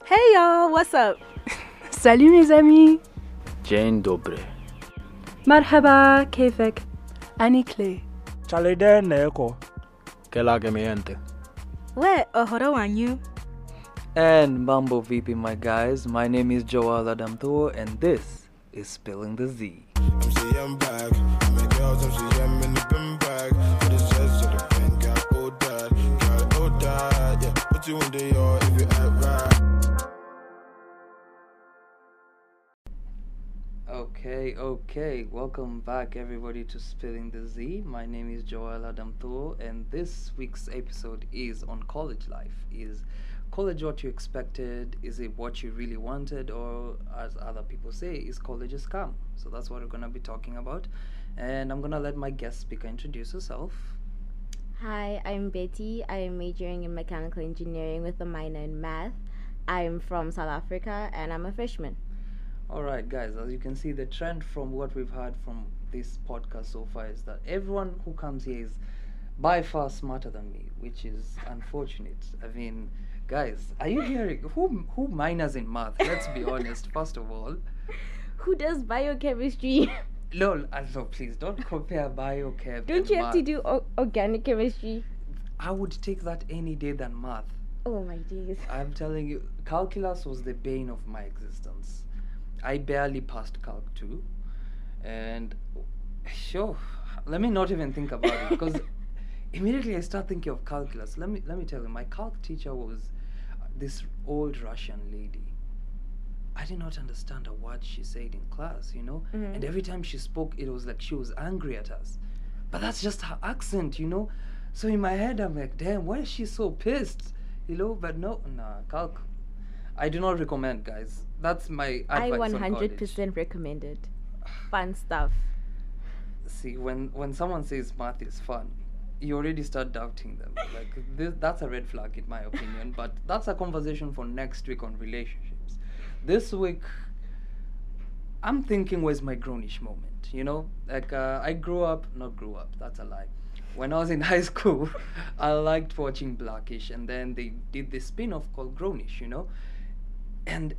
Hey y'all, what's up? Salut mes amis. Dzień dobre. Marhaba, kefek. Anikle. Chalede neko. Kelage mi ente. We ohoro wanyu. And Mambo vipi, my guys. My name is Joel Adam Thuo, and this is Spilling the Zea. you Okay, okay. Welcome back, everybody, to Spilling the Zea. My name is Joel Adam Thuo, and this week's episode is on college life. Is college what you expected? Is it what you really wanted? Or, as other people say, is college a scam? So that's what we're going to be talking about. And I'm going to let my guest speaker introduce herself. Hi, I'm Beti. I am majoring in mechanical engineering with a minor in math. I'm from South Africa and I'm a freshman. All right, guys, as you can see, the trend from what we've heard from this podcast so far is that everyone who comes here is by far smarter than me, which is unfortunate. I mean, guys, are you hearing who who minors in math? Let's be honest, first of all. Who does biochemistry? Lol, uh, no, please don't compare biochem. Don't you have to do o- organic chemistry? I would take that any day than math. Oh my days. I'm telling you, calculus was the bane of my existence. I barely passed Calc 2. And sure, let me not even think about it because immediately I start thinking of calculus. Let me let me tell you, my Calc teacher was this old Russian lady. I did not understand a word she said in class, you know? Mhm. And every time she spoke, it was like she was angry at us. But that's just her accent, you know? So in my head, I'm like, damn, why is she so pissed? You know? But no, nah, calc. I do not recommend, guys. That's my I advice. on 100% college. recommend it. Fun stuff. See, when when someone says math is fun, you already start doubting them. Like this, that's a red flag in my opinion. But that's a conversation for next week on relationships. This week, I'm thinking, where's my grownish moment? You know, like uh, I grew up, not grew up. That's a lie. When I was in high school, I liked watching Blackish, and then they did this spin-off called Grownish. You know, and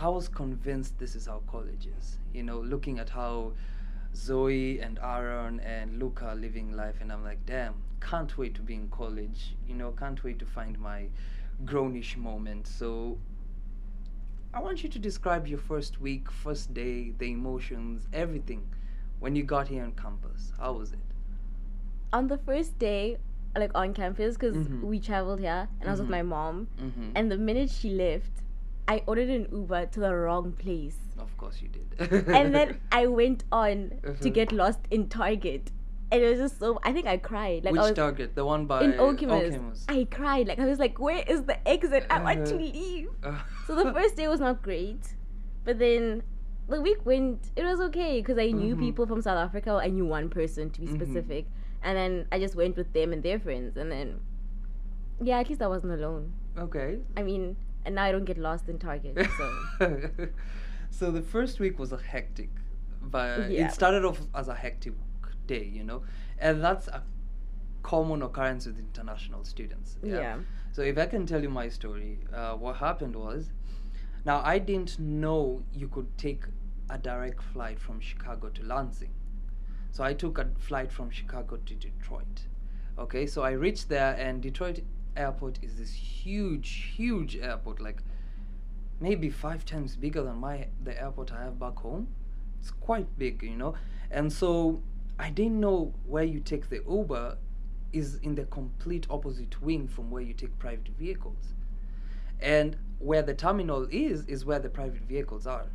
I was convinced this is how college is. You know, looking at how Zoe and Aaron and Luca are living life, and I'm like, damn, can't wait to be in college. You know, can't wait to find my grownish moment. So I want you to describe your first week, first day, the emotions, everything when you got here on campus. How was it? On the first day, like on campus, because Mhm. we traveled here and I was with Mhm. my mom. Mm-hmm. And the minute she left, I ordered an Uber to the wrong place. of course you did. and then I went on to Mhm. get lost in Target. And it was just so I think I cried. Like Which I was Target? The one by in Okemos. Okemos. I cried. Like I was like, where is the exit? I want to Uh-huh. leave. Uh, So the first day was not great. But then the week went it was okay because I knew Mhm. people from South Africa. I knew one person to be Mhm. specific. And then I just went with them and their friends and then yeah, at least I wasn't alone. okay. I mean, and now I don't get lost in Target. So so the first week was a hectic, but Yeah. it started off as a hectic day, you know, and that's a common occurrence with international students. Yeah. So if I can tell you my story, uh, what happened was, now I didn't know you could take a direct flight from Chicago to Lansing. So I took a flight from Chicago to Detroit. Okay, so I reached there, and Detroit airport is this huge, huge airport, like maybe five times bigger than my the airport I have back home. It's quite big, you know. And so I didn't know where you take the Uber is in the complete opposite wing from where you take private vehicles. And where the terminal is is where the private vehicles are.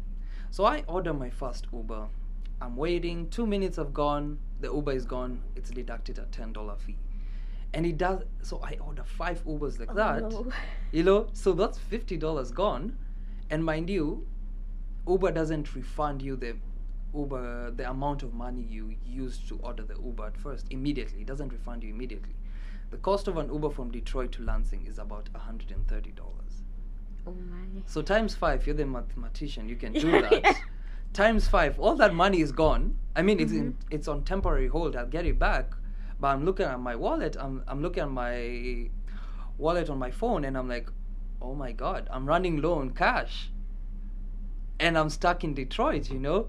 So I order my first Uber. I'm waiting, two minutes have gone, the Uber is gone, it's deducted a ten dollar fee. And it does so I order five Ubers like Oh, that. no. You know, so that's fifty dollars gone. And mind you, Uber doesn't refund you the Uber the amount of money you used to order the Uber at first immediately. It doesn't refund you immediately. The cost of an Uber from Detroit to Lansing is about hundred and thirty dollars. Oh my. So times five, you're the mathematician, you can do that. yeah. Times five, all that money is gone. I mean, it's in, Mm-hmm. it's on temporary hold. I'll get it back, but I'm looking at my wallet. I'm I'm looking at my wallet on my phone, and I'm like, oh my god, I'm running low on cash, and I'm stuck in Detroit, you know.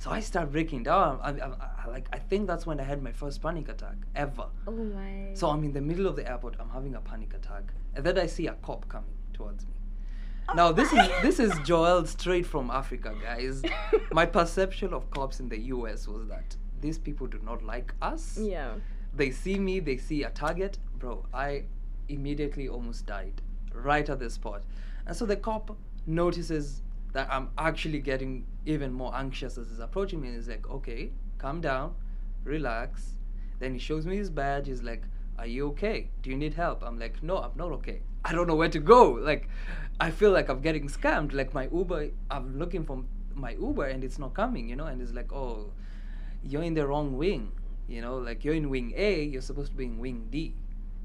So I start breaking down. I, I, I, like I think that's when I had my first panic attack ever. Oh my. So I'm in the middle of the airport. I'm having a panic attack, and then I see a cop coming towards me. Oh. Now this is this is Joel straight from Africa, guys. My perception of cops in the U.S. was that these people do not like us. yeah. They see me, they see a target, bro. I immediately almost died right at the spot, and so the cop notices that I'm actually getting even more anxious as he's approaching me. And he's like, "Okay, calm down, relax." Then he shows me his badge. He's like, "Are you okay? Do you need help?" I'm like, "No, I'm not okay. I don't know where to go. Like, I feel like I'm getting scammed. Like my Uber, I'm looking for my Uber and it's not coming. You know." And he's like, "Oh, you're in the wrong wing. You know, like you're in wing A. You're supposed to be in wing D,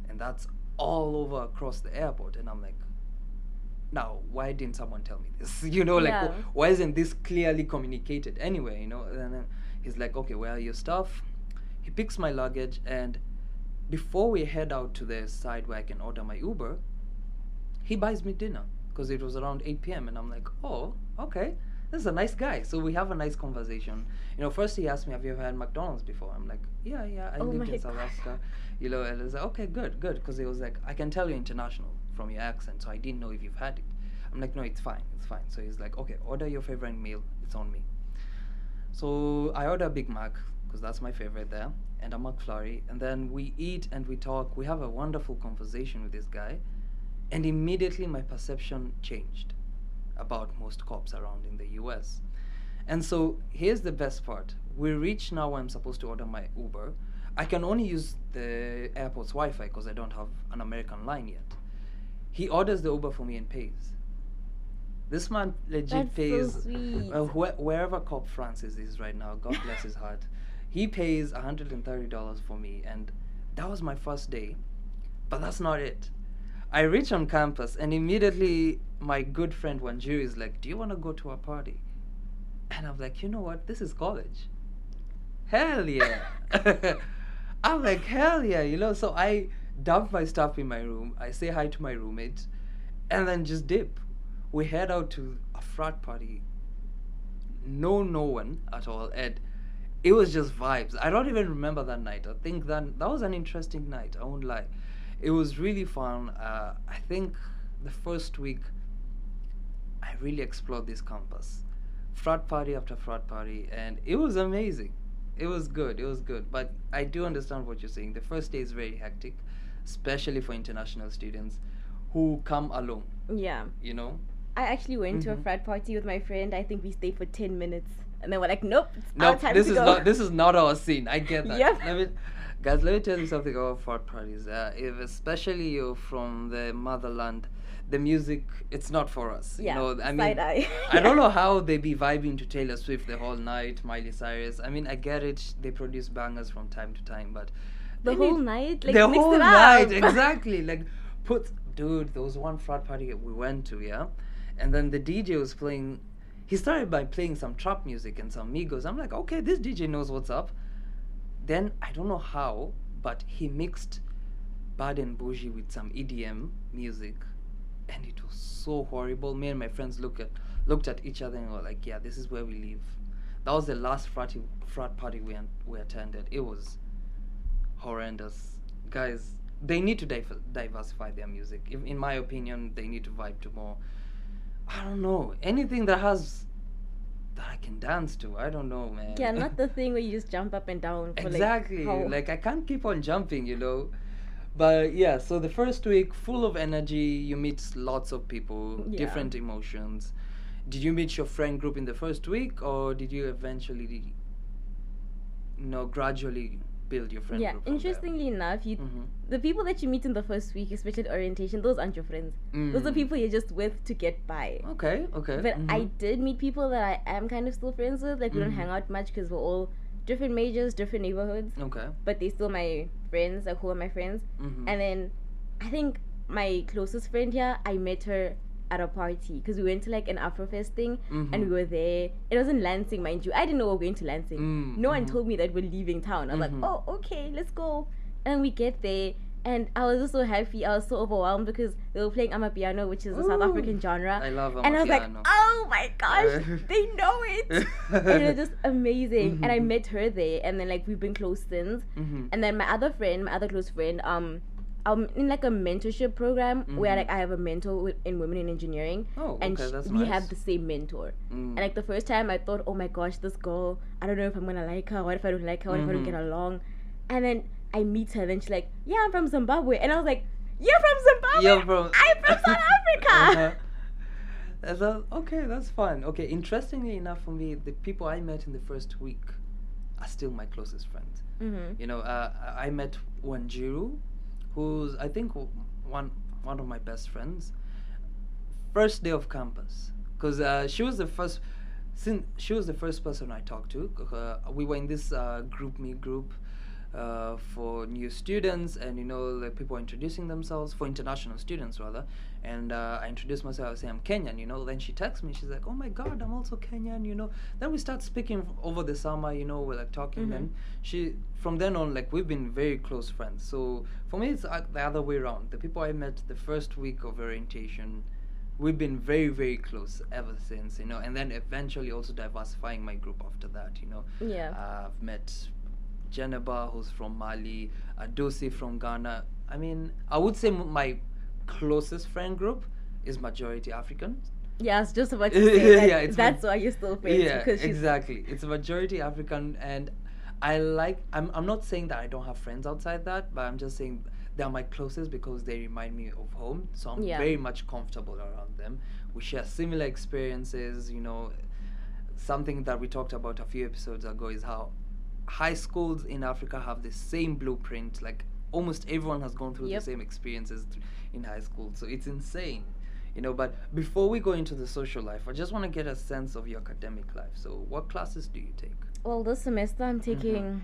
and that's all over across the airport." And I'm like, now why didn't someone tell me this you know like Yeah. wh- why isn't this clearly communicated anyway you know and then he's like okay where are your stuff he picks my luggage and before we head out to the side where i can order my uber he buys me dinner because it was around 8 p.m and i'm like oh okay this is a nice guy so we have a nice conversation. You know first he asked me have you ever had mcdonald's before? I'm like yeah yeah i Oh lived in south God. africa you know and i was like okay good good. Because he was like i can tell you're international from your accent so i didn't know if you've had it. I'm like no it's fine it's fine. So he's like okay order your favorite meal it's on me. So i order a big mac because that's my favorite there and a mcflurry and then we eat and we talk. We have a wonderful conversation with this guy and immediately my perception changed about most cops around in the us and so here's the best part. We reach now where I'm supposed to order my Uber. I can only use the airport's Wi Fi because I don't have an American line yet. He orders the Uber for me and pays. This man legit That's so pays sweet. uh, wh- wherever Cop Francis is right now. God bless his heart. He pays $130 for me, and that was my first day. But that's not it. I reach on campus, and immediately my good friend Wanjiru is like, Do you want to go to a party? And I'm like, You know what? This is college. Hell yeah. I'm like, Hell yeah. You know, so I dump my stuff in my room. I say hi to my roommate, and then just dip. We head out to a frat party. No, no one at all. And it was just vibes. I don't even remember that night. I think that that was an interesting night. I won't lie. It was really fun. Uh, I think the first week I really explored this campus, frat party after frat party, and it was amazing. It was good. It was good. But I do understand what you're saying. The first day is very hectic, especially for international students who come alone. Yeah. You know, I actually went to a Mhm. frat party with my friend. I think we stayed for 10 minutes. And then we're like, nope, it's no, time this to is go. not this is not our scene. I get that. Yep. Let me, guys, let me tell you something about frat parties. Uh, if especially you're from the motherland, the music it's not for us. Yeah, You know, I mean, side eye. I don't know how they be vibing to Taylor Swift the whole night, Miley Cyrus. I mean, I get it. They produce bangers from time to time, but the whole need- night? Like, the whole night, exactly. Like, put dude, there was one frat party we went to, yeah, and then the DJ was playing. He started by playing some trap music and some Migos. I'm like, okay, this DJ knows what's up. Then I don't know how, but he mixed Bad and Bougie with some EDM music, and it was so horrible. Me and my friends looked at looked at each other and were like, yeah, this is where we live. That was the last frat frat party we we attended. It was horrendous. Guys, they need to diver- diversify their music. If, in my opinion, they need to vibe to more. I don't know anything that has that I can dance to. I don't know, man. Yeah, not the thing where you just jump up and down. For exactly. Like, Like I can't keep on jumping, you know. But yeah, so the first week, full of energy, you meet lots of people, Yeah. different emotions. Did you meet your friend group in the first week, or did you eventually, you know, gradually build your friend yeah, from there? interestingly enough, you Mhm. the people that you meet in the first week, especially orientation, those aren't your friends. Those are Mm. people you're just with to get by. Okay, okay. But I mhm. did meet people that I am kind of still friends with. Like we don't Mhm. hang out much because we're all different majors, different neighborhoods. Okay. But they're still my friends. Like who are my friends? mhm. And then I think my closest friend here, I met her at a party because we went to like an Afrofest thing and Mhm. we were there. It was in Lansing, mind you. I didn't know we were going to Lansing. Mm, no one mhm. told me that we're leaving town. I was Mhm. like, oh, okay, let's go. And we get there, And I was just so happy. I was so overwhelmed because they were playing Amapiano, which is a South African genre. I love Amapiano. and I was like, oh my gosh, they know it. and it was just amazing. And I Mhm. met her there, and then like we've been close since. And then my other friend, my other close friend, um, I'm in like a mentorship program where Mhm. like I have a mentor in women in engineering, Oh, and okay, sh- that's we nice. have the same mentor. Mm. And like the first time, I thought, oh my gosh, this girl, I don't know if I'm gonna like her. What if I don't like her? What if I don't get along? And then I meet her, and she's like, yeah, I'm from Zimbabwe, and I was like, you're from Zimbabwe. You're from- I'm from South Africa. Uh-huh. That's a- okay, that's fun. Okay, interestingly enough, for me, the people I met in the first week are still my closest friends. hmm You know, uh, I I met Wanjiru, who's I think one one of my best friends. First day of campus, because uh, she was the first. Since she was the first person I talked to, uh, we were in this uh, GroupMe group uh, for new students, and you know, like people introducing themselves for international students rather. And uh, I introduced myself. I say I'm Kenyan, you know. Then she texts me. She's like, "Oh my God, I'm also Kenyan," you know. Then we start speaking over the summer, you know. We're like talking. Mhm. Then she, from then on, like we've been very close friends. So for me, it's uh, the other way around. The people I met the first week of orientation, we've been very very close ever since, you know. And then eventually also diversifying my group after that, you know. Yeah. Uh, I've met Jeneba, who's from Mali, Adosi from Ghana. I mean, I would say my closest friend group is majority African. Yeah, I was just about to say that. Yeah, it's that's my- why you're still friends yeah, because exactly. It's a majority African, and I like. I'm. I'm not saying that I don't have friends outside that, but I'm just saying they are my closest because they remind me of home. So I'm Yeah. very much comfortable around them. We share similar experiences. You know, something that we talked about a few episodes ago is how high schools in Africa have the same blueprint. Like almost everyone has gone through Yep. the same experiences th- in high school. So it's insane. You know, but before we go into the social life, I just want to get a sense of your academic life. So, what classes do you take? well this semester I'm Mhm. taking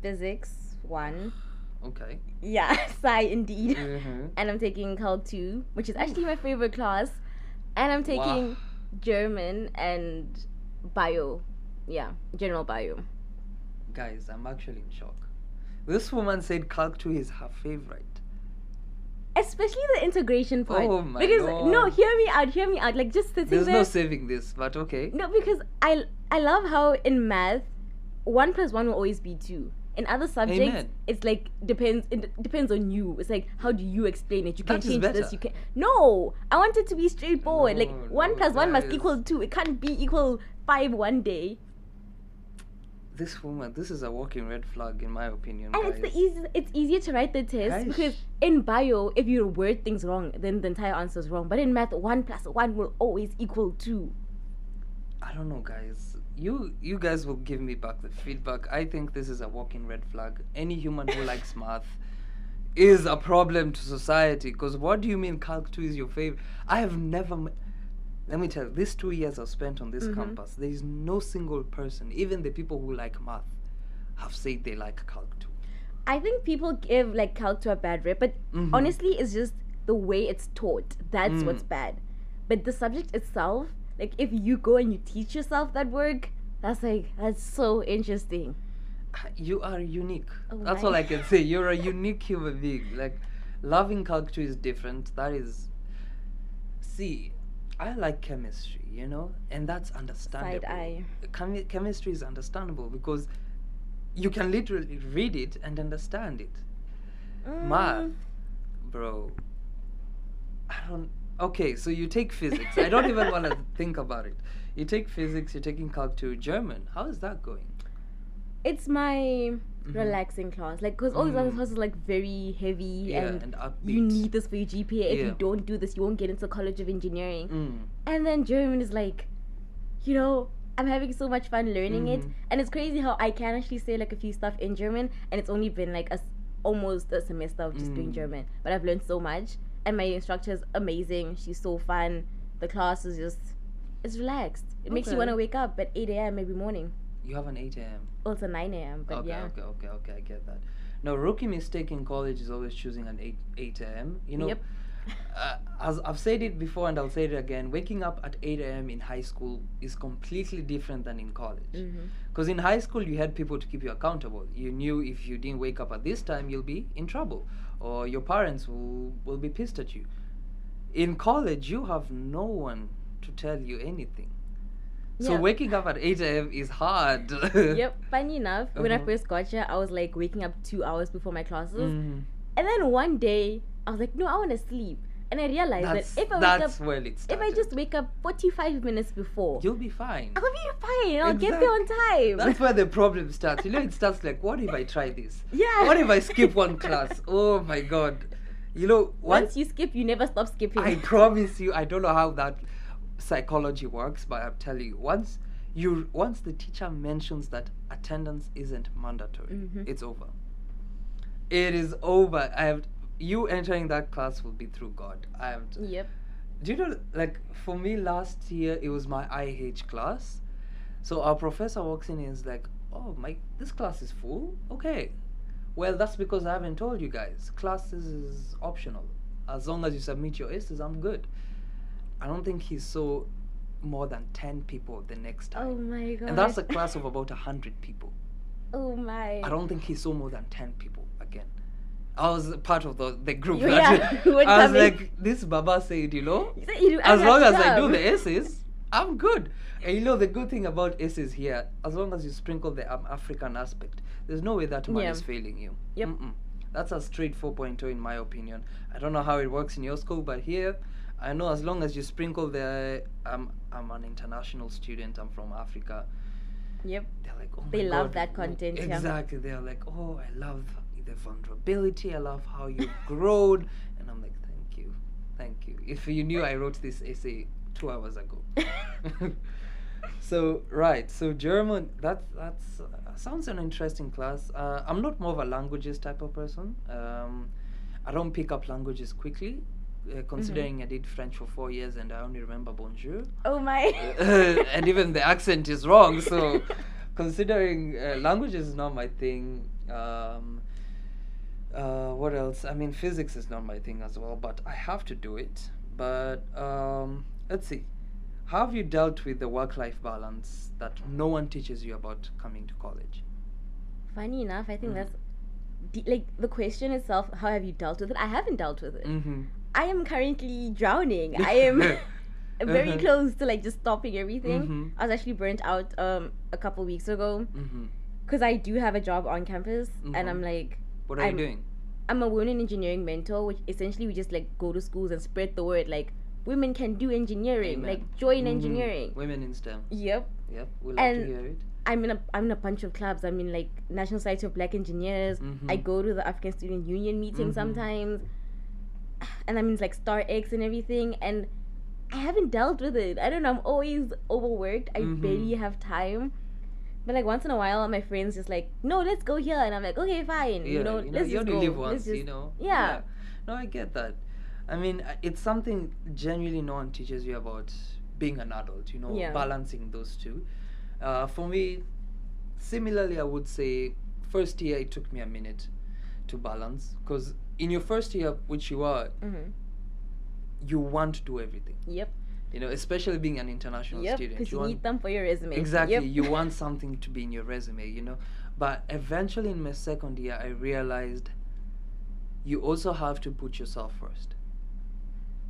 physics one. Okay. Yeah, Sci indeed. Mm-hmm. And I'm taking Calc 2, which is actually my favorite class. And I'm taking Wow. German and bio. Yeah, general bio. Guys, I'm actually in shock. This woman said Calc 2 is her favorite. Especially the integration part. Oh my because no, hear me out, hear me out. Like just sitting There's there. There's no saving this, but okay. No, because I I love how in math, one plus one will always be two. In other subjects, Amen. it's like depends. It depends on you. It's like how do you explain it? You can't change this. You can no. I want it to be straightforward. like one no, plus one must guys. equal two. It can't be equal five one day. This woman, this is a walking red flag, in my opinion. And it's the easy. It's easier to write the test Guys. because in bio, if you word things wrong, then the entire answer is wrong. But in math, one plus one will always equal two. I don't know, guys. You you guys will give me back the feedback. I think this is a walking red flag. Any human who likes math is a problem to society. Because what do you mean Calc 2 is your favorite? I have never met. Let me tell you, these two years I've spent on this Mhm. campus, there is no single person, even the people who like math, have said they like Calc 2. I think people give like calc 2 a bad rep, but Mhm. honestly, it's just the way it's taught. That's what's Mm. bad. But the subject itself, like if you go and you teach yourself that work, that's like that's so interesting. You are unique. Oh That's all I can say. You're a unique human being. Like, loving Calc 2 is different. That is. See, I like chemistry, you know, and that's understandable. Side eye. Chemi- chemistry is understandable because you can literally read it and understand it. Math, Mm, bro. I don't. Okay, so you take physics. I don't even want to think about it. You take physics. You're taking Calc 2 German. How is that going? It's my relaxing class, like because all these other Mm. classes are like very heavy Yeah, and, and you need this for your GPA. If Yeah. you don't do this, you won't get into College of Engineering. Mm. And then German is like, you know, I'm having so much fun learning it, Mhm. and it's crazy how I can actually say like a few stuff in German, and it's only been like a almost a semester of just doing Mm. German, but I've learned so much, and my instructor is amazing. She's so fun. The class is just, it's relaxed. It makes you want to wake up at 8 a.m. every morning. You have an 8 a.m. Well, it's a 9 a.m. But okay, yeah. okay, okay, okay. I get that. Now, rookie mistake in college is always choosing an 8 8 a.m. You know, Yep. uh, as I've said it before and I'll say it again, waking up at 8 a.m. in high school is completely different than in college. Because in high school, you had people to keep you accountable. You knew if you didn't wake up at this time, you'll be in trouble, or your parents will, will be pissed at you. In college, you have no one to tell you anything. So Yeah. waking up at 8 a.m. is hard. Yep. Funny enough, when I Uh-huh. first got here, I was like waking up two hours before my classes, Mhm. and then one day I was like, no, I want to sleep, and I realized That's, that if I wake up, it if. I just wake up forty-five minutes before, You'll be fine. I'll be fine. I'll get there on time. That's where the problem starts. You know, it starts like, what if I try this? Yeah. What if I skip one class? Oh my god. You know, Once once you skip, you never stop skipping. I promise you, I don't know how that psychology works, but I'll tell you, once you once the teacher mentions that attendance isn't mandatory, Mhm. it's over. It is over. I have you entering that class will be through God. I have Yep. do you know like for me last year it was my IH class. So our professor walks in and is like, "Oh, my this class is full. Okay, well that's because I haven't told you guys. Classes is optional. As long as you submit your essays, I'm good." I don't think he saw more than ten people the next time. Oh my god. and that's a class of about hundred people. Oh my. I don't think he saw more than 10 people again. I was part of the, the group. Yeah, I was coming. like, this Baba said, you know, said you do- as long as I do the essays, I'm good. And you know, the good thing about essays here, as long as you sprinkle the um, African aspect, there's no way that man Yeah. is failing you. Yep. Mm-mm. That's a straight 4.0 in my opinion. I don't know how it works in your school, but here, I know as long as you sprinkle the, um, I'm an international student, I'm from Africa Yep. they're like, oh They love God, that content, yeah. Exactly. They're like, oh, I love the vulnerability. I love how you've grown. And I'm like, thank you, thank you. If you knew I wrote this essay two hours ago. so right, so German. That that's uh, sounds an interesting class. Uh, I'm not more of a languages type of person. Um, I don't pick up languages quickly. Uh, considering I did French for four years and I only remember bonjour Oh my. and even the accent is wrong. So, considering uh, language is not my thing, um, uh, what else? I mean, physics is not my thing as well, but I have to do it. But um, let's see. How have you dealt with the work life balance that no one teaches you about coming to college? Funny enough, I think Mhm. that's like the question itself. How have you dealt with it? I haven't dealt with it. Mm-hmm. I am currently drowning. I am very Uh-huh. close to like just stopping everything. Mhm. I was actually burnt out um a couple weeks ago Mm-hmm. because I do have a job on campus, Mhm. and I'm like What are I'm- you doing? I'm a women engineering mentor, which essentially we just like go to schools and spread the word like women can do engineering, Amen. like join Mhm. engineering. Women in STEM. Yep. Yep, we love to And- hear it. I'm in a I'm in a bunch of clubs. I'm in like National Society of Black Engineers. I Mhm. go to the African Student Union meeting sometimes, and that means like Star X and everything. And I haven't dealt with it. I don't know. I'm always overworked. I Mhm. barely have time. But like once in a while, my friends just like, no, let's go here, and I'm like, okay, fine. yeah, you know, you, let's you just only go. live once, you know. yeah. No, I get that. I mean, uh, it's something genuinely no one teaches you about being an adult. You know, Yeah. balancing those two. Uh, for me, similarly, I would say first year it took me a minute to balance because in your first year, which you are, Mhm. you want to do everything. Yep. You know, especially being an international Yep. student. Because you, want need them for your resume. Exactly. Yep. You want something to be in your resume, you know. But eventually in my second year I realized you also have to put yourself first.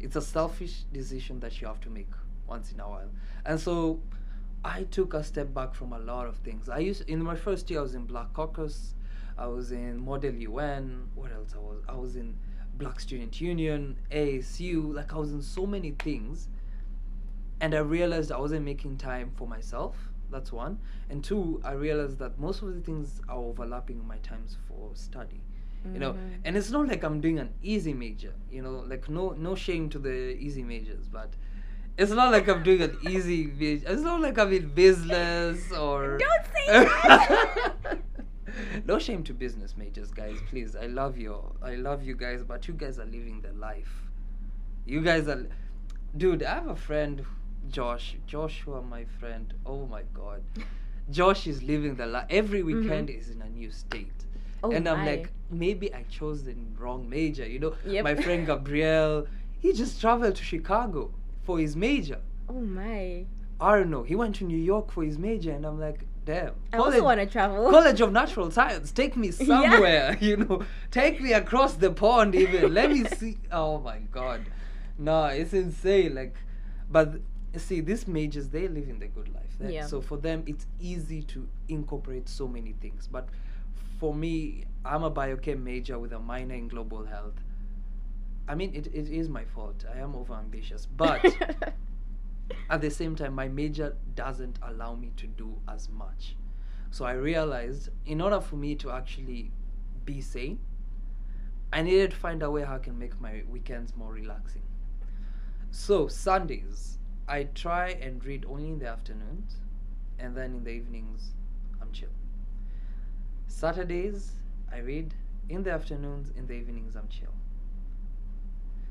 It's a selfish decision that you have to make once in a while. And so I took a step back from a lot of things. I used in my first year I was in Black Caucus, I was in Model UN, what else I was I was in Black Student Union, ASU, like I was in so many things and I realized I wasn't making time for myself. That's one. And two, I realized that most of the things are overlapping my times for study. You know, Mhm. and it's not like I'm doing an easy major. You know, like no no shame to the easy majors, but it's not like I'm doing an easy major. It's not like I'm in business or. Don't say that. no shame to business majors, guys. Please, I love you. I love you guys, but you guys are living the life. You guys are, dude. I have a friend, Josh. Joshua, my friend. Oh my God, Josh is living the life. Every mm-hmm. weekend is in a new state. Oh and I'm my. like, maybe I chose the wrong major. You know, Yep. my friend Gabriel, He just traveled to Chicago for his major. Oh my. I don't know. He went to New York for his major, and I'm like, damn. I also want to travel. College of Natural Science, take me somewhere, you know, take me across the pond even. Let me see. Oh my god, no, it's insane. Like, but see, these majors they live in the good life. That- Yeah. So for them, it's easy to incorporate so many things. But for me, I'm a biochem major with a minor in global health. I mean, it, it is my fault. I am overambitious, but at the same time my major doesn't allow me to do as much. So i realized in order for me to actually be sane i needed to find a way how i can make my weekends more relaxing. So sundays i try and read only in the afternoons and then in the evenings i'm chill. Saturdays i read in the afternoons in the evenings i'm chill.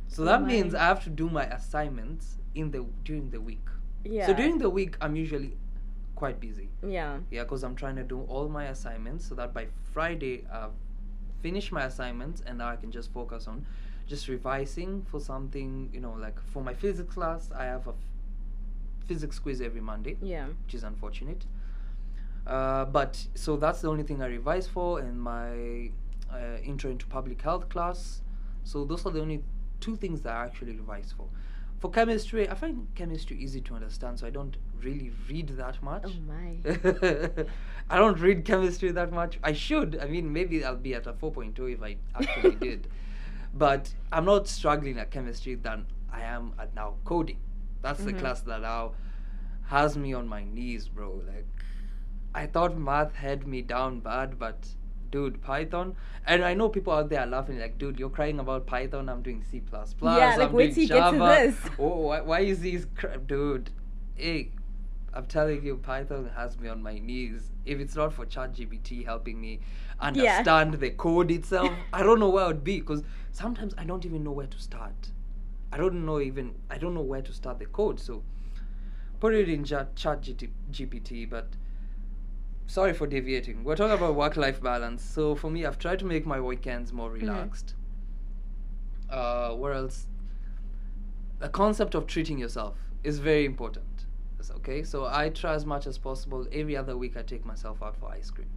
So Oh that means i have to do my assignments in the during the week yeah. so during the week, I'm usually quite busy. yeah. Yeah, because I'm trying to do all my assignments so that by Friday I've finished my assignments and now I can just focus on just revising for something. You know, like for my physics class, I have a f- physics quiz every Monday, Yeah. which is unfortunate. Uh, but so that's the only thing I revise for, and my uh, intro into public health class. So those are the only two things that I actually revise for. For chemistry, I find chemistry easy to understand, so I don't really read that much. Oh my. I don't read chemistry that much. I should. I mean, maybe I'll be at a 4.2 if I actually did. But I'm not struggling at chemistry than I am at now coding. That's the Mhm. class that now has me on my knees, bro. Like, I thought math had me down bad, but dude, Python. And I know people out there are laughing, like, dude, you're crying about Python. I'm doing C. Yeah, like, I'm wait doing till you get to this. Oh, why, why is these crap, dude? Hey, I'm telling you, Python has me on my knees. If it's not for ChatGPT helping me understand the code itself, I don't know where I'd be. Because sometimes I don't even know where to start. I don't know even I don't know where to start the code. So put it in Chat GPT. But sorry for deviating. We're talking about work-life balance. So for me, I've tried to make my weekends more relaxed. Uh, where else? The concept of treating yourself is very important. Okay, so I try as much as possible. Every other week, I take myself out for ice cream.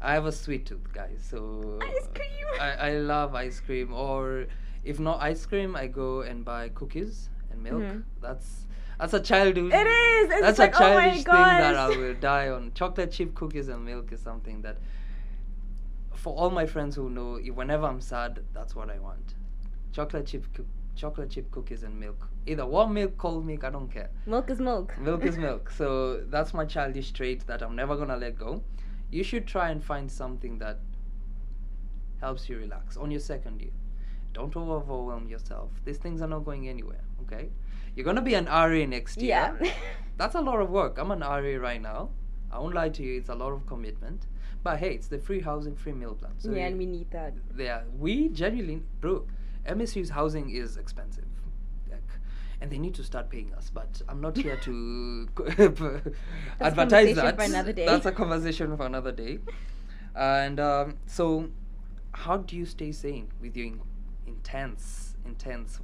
I have a sweet tooth, guys. So Ice cream. I, I love ice cream. Or if not ice cream, I go and buy cookies and milk. Mhm. That's that's a childhood. It is. It's That's like, a oh childish thing that I will die on. Chocolate chip cookies and milk is something that, for all my friends who know, whenever I'm sad, that's what I want. Chocolate chip, coo- chocolate chip cookies and milk. Either warm milk, cold milk, I don't care. Milk is milk. Milk is milk. So that's my childish trait that I'm never gonna let go. You should try and find something that helps you relax on your second year. Don't overwhelm yourself. These things are not going anywhere. Okay, you're gonna be an RA next year. Yeah. That's a lot of work. I'm an RA right now. I won't lie to you, it's a lot of commitment. But hey, it's the free housing, free meal plan. So yeah, and we need that. yeah, we genuinely, bro, MSU's housing is expensive. Like, and they need to start paying us. But I'm not here to advertise that. for another day. That's a conversation for another day. And um, so, how do you stay sane with your in- intense, intense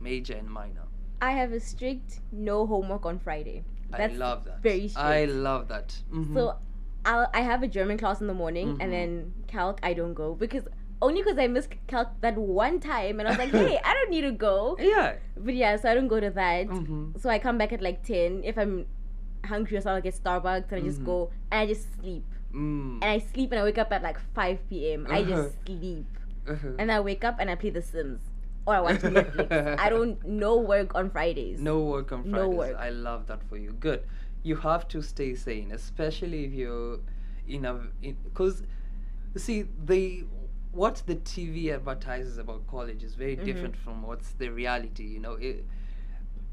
major and minor? I have a strict no homework on Friday. That's I love that. very strict. I love that. Mhm. So I'll, I have a German class in the morning Mhm. and then calc I don't go because only because I missed calc that one time and I was like, hey, I don't need to go. yeah. But yeah, so I don't go to that. Mhm. So I come back at like 10. If I'm hungry or something, I'll get Starbucks and I just go and I just sleep. Mm. And I sleep and I wake up at like 5 p.m. I Uh-huh. just sleep. Uh-huh. And I wake up and I play The Sims. Or I watch Netflix. I don't no work on Fridays. No work on Fridays. No work. I love that for you. Good. You have to stay sane, especially if you're in a because see the what the TV advertises about college is very Mhm. different from what's the reality. You know, it,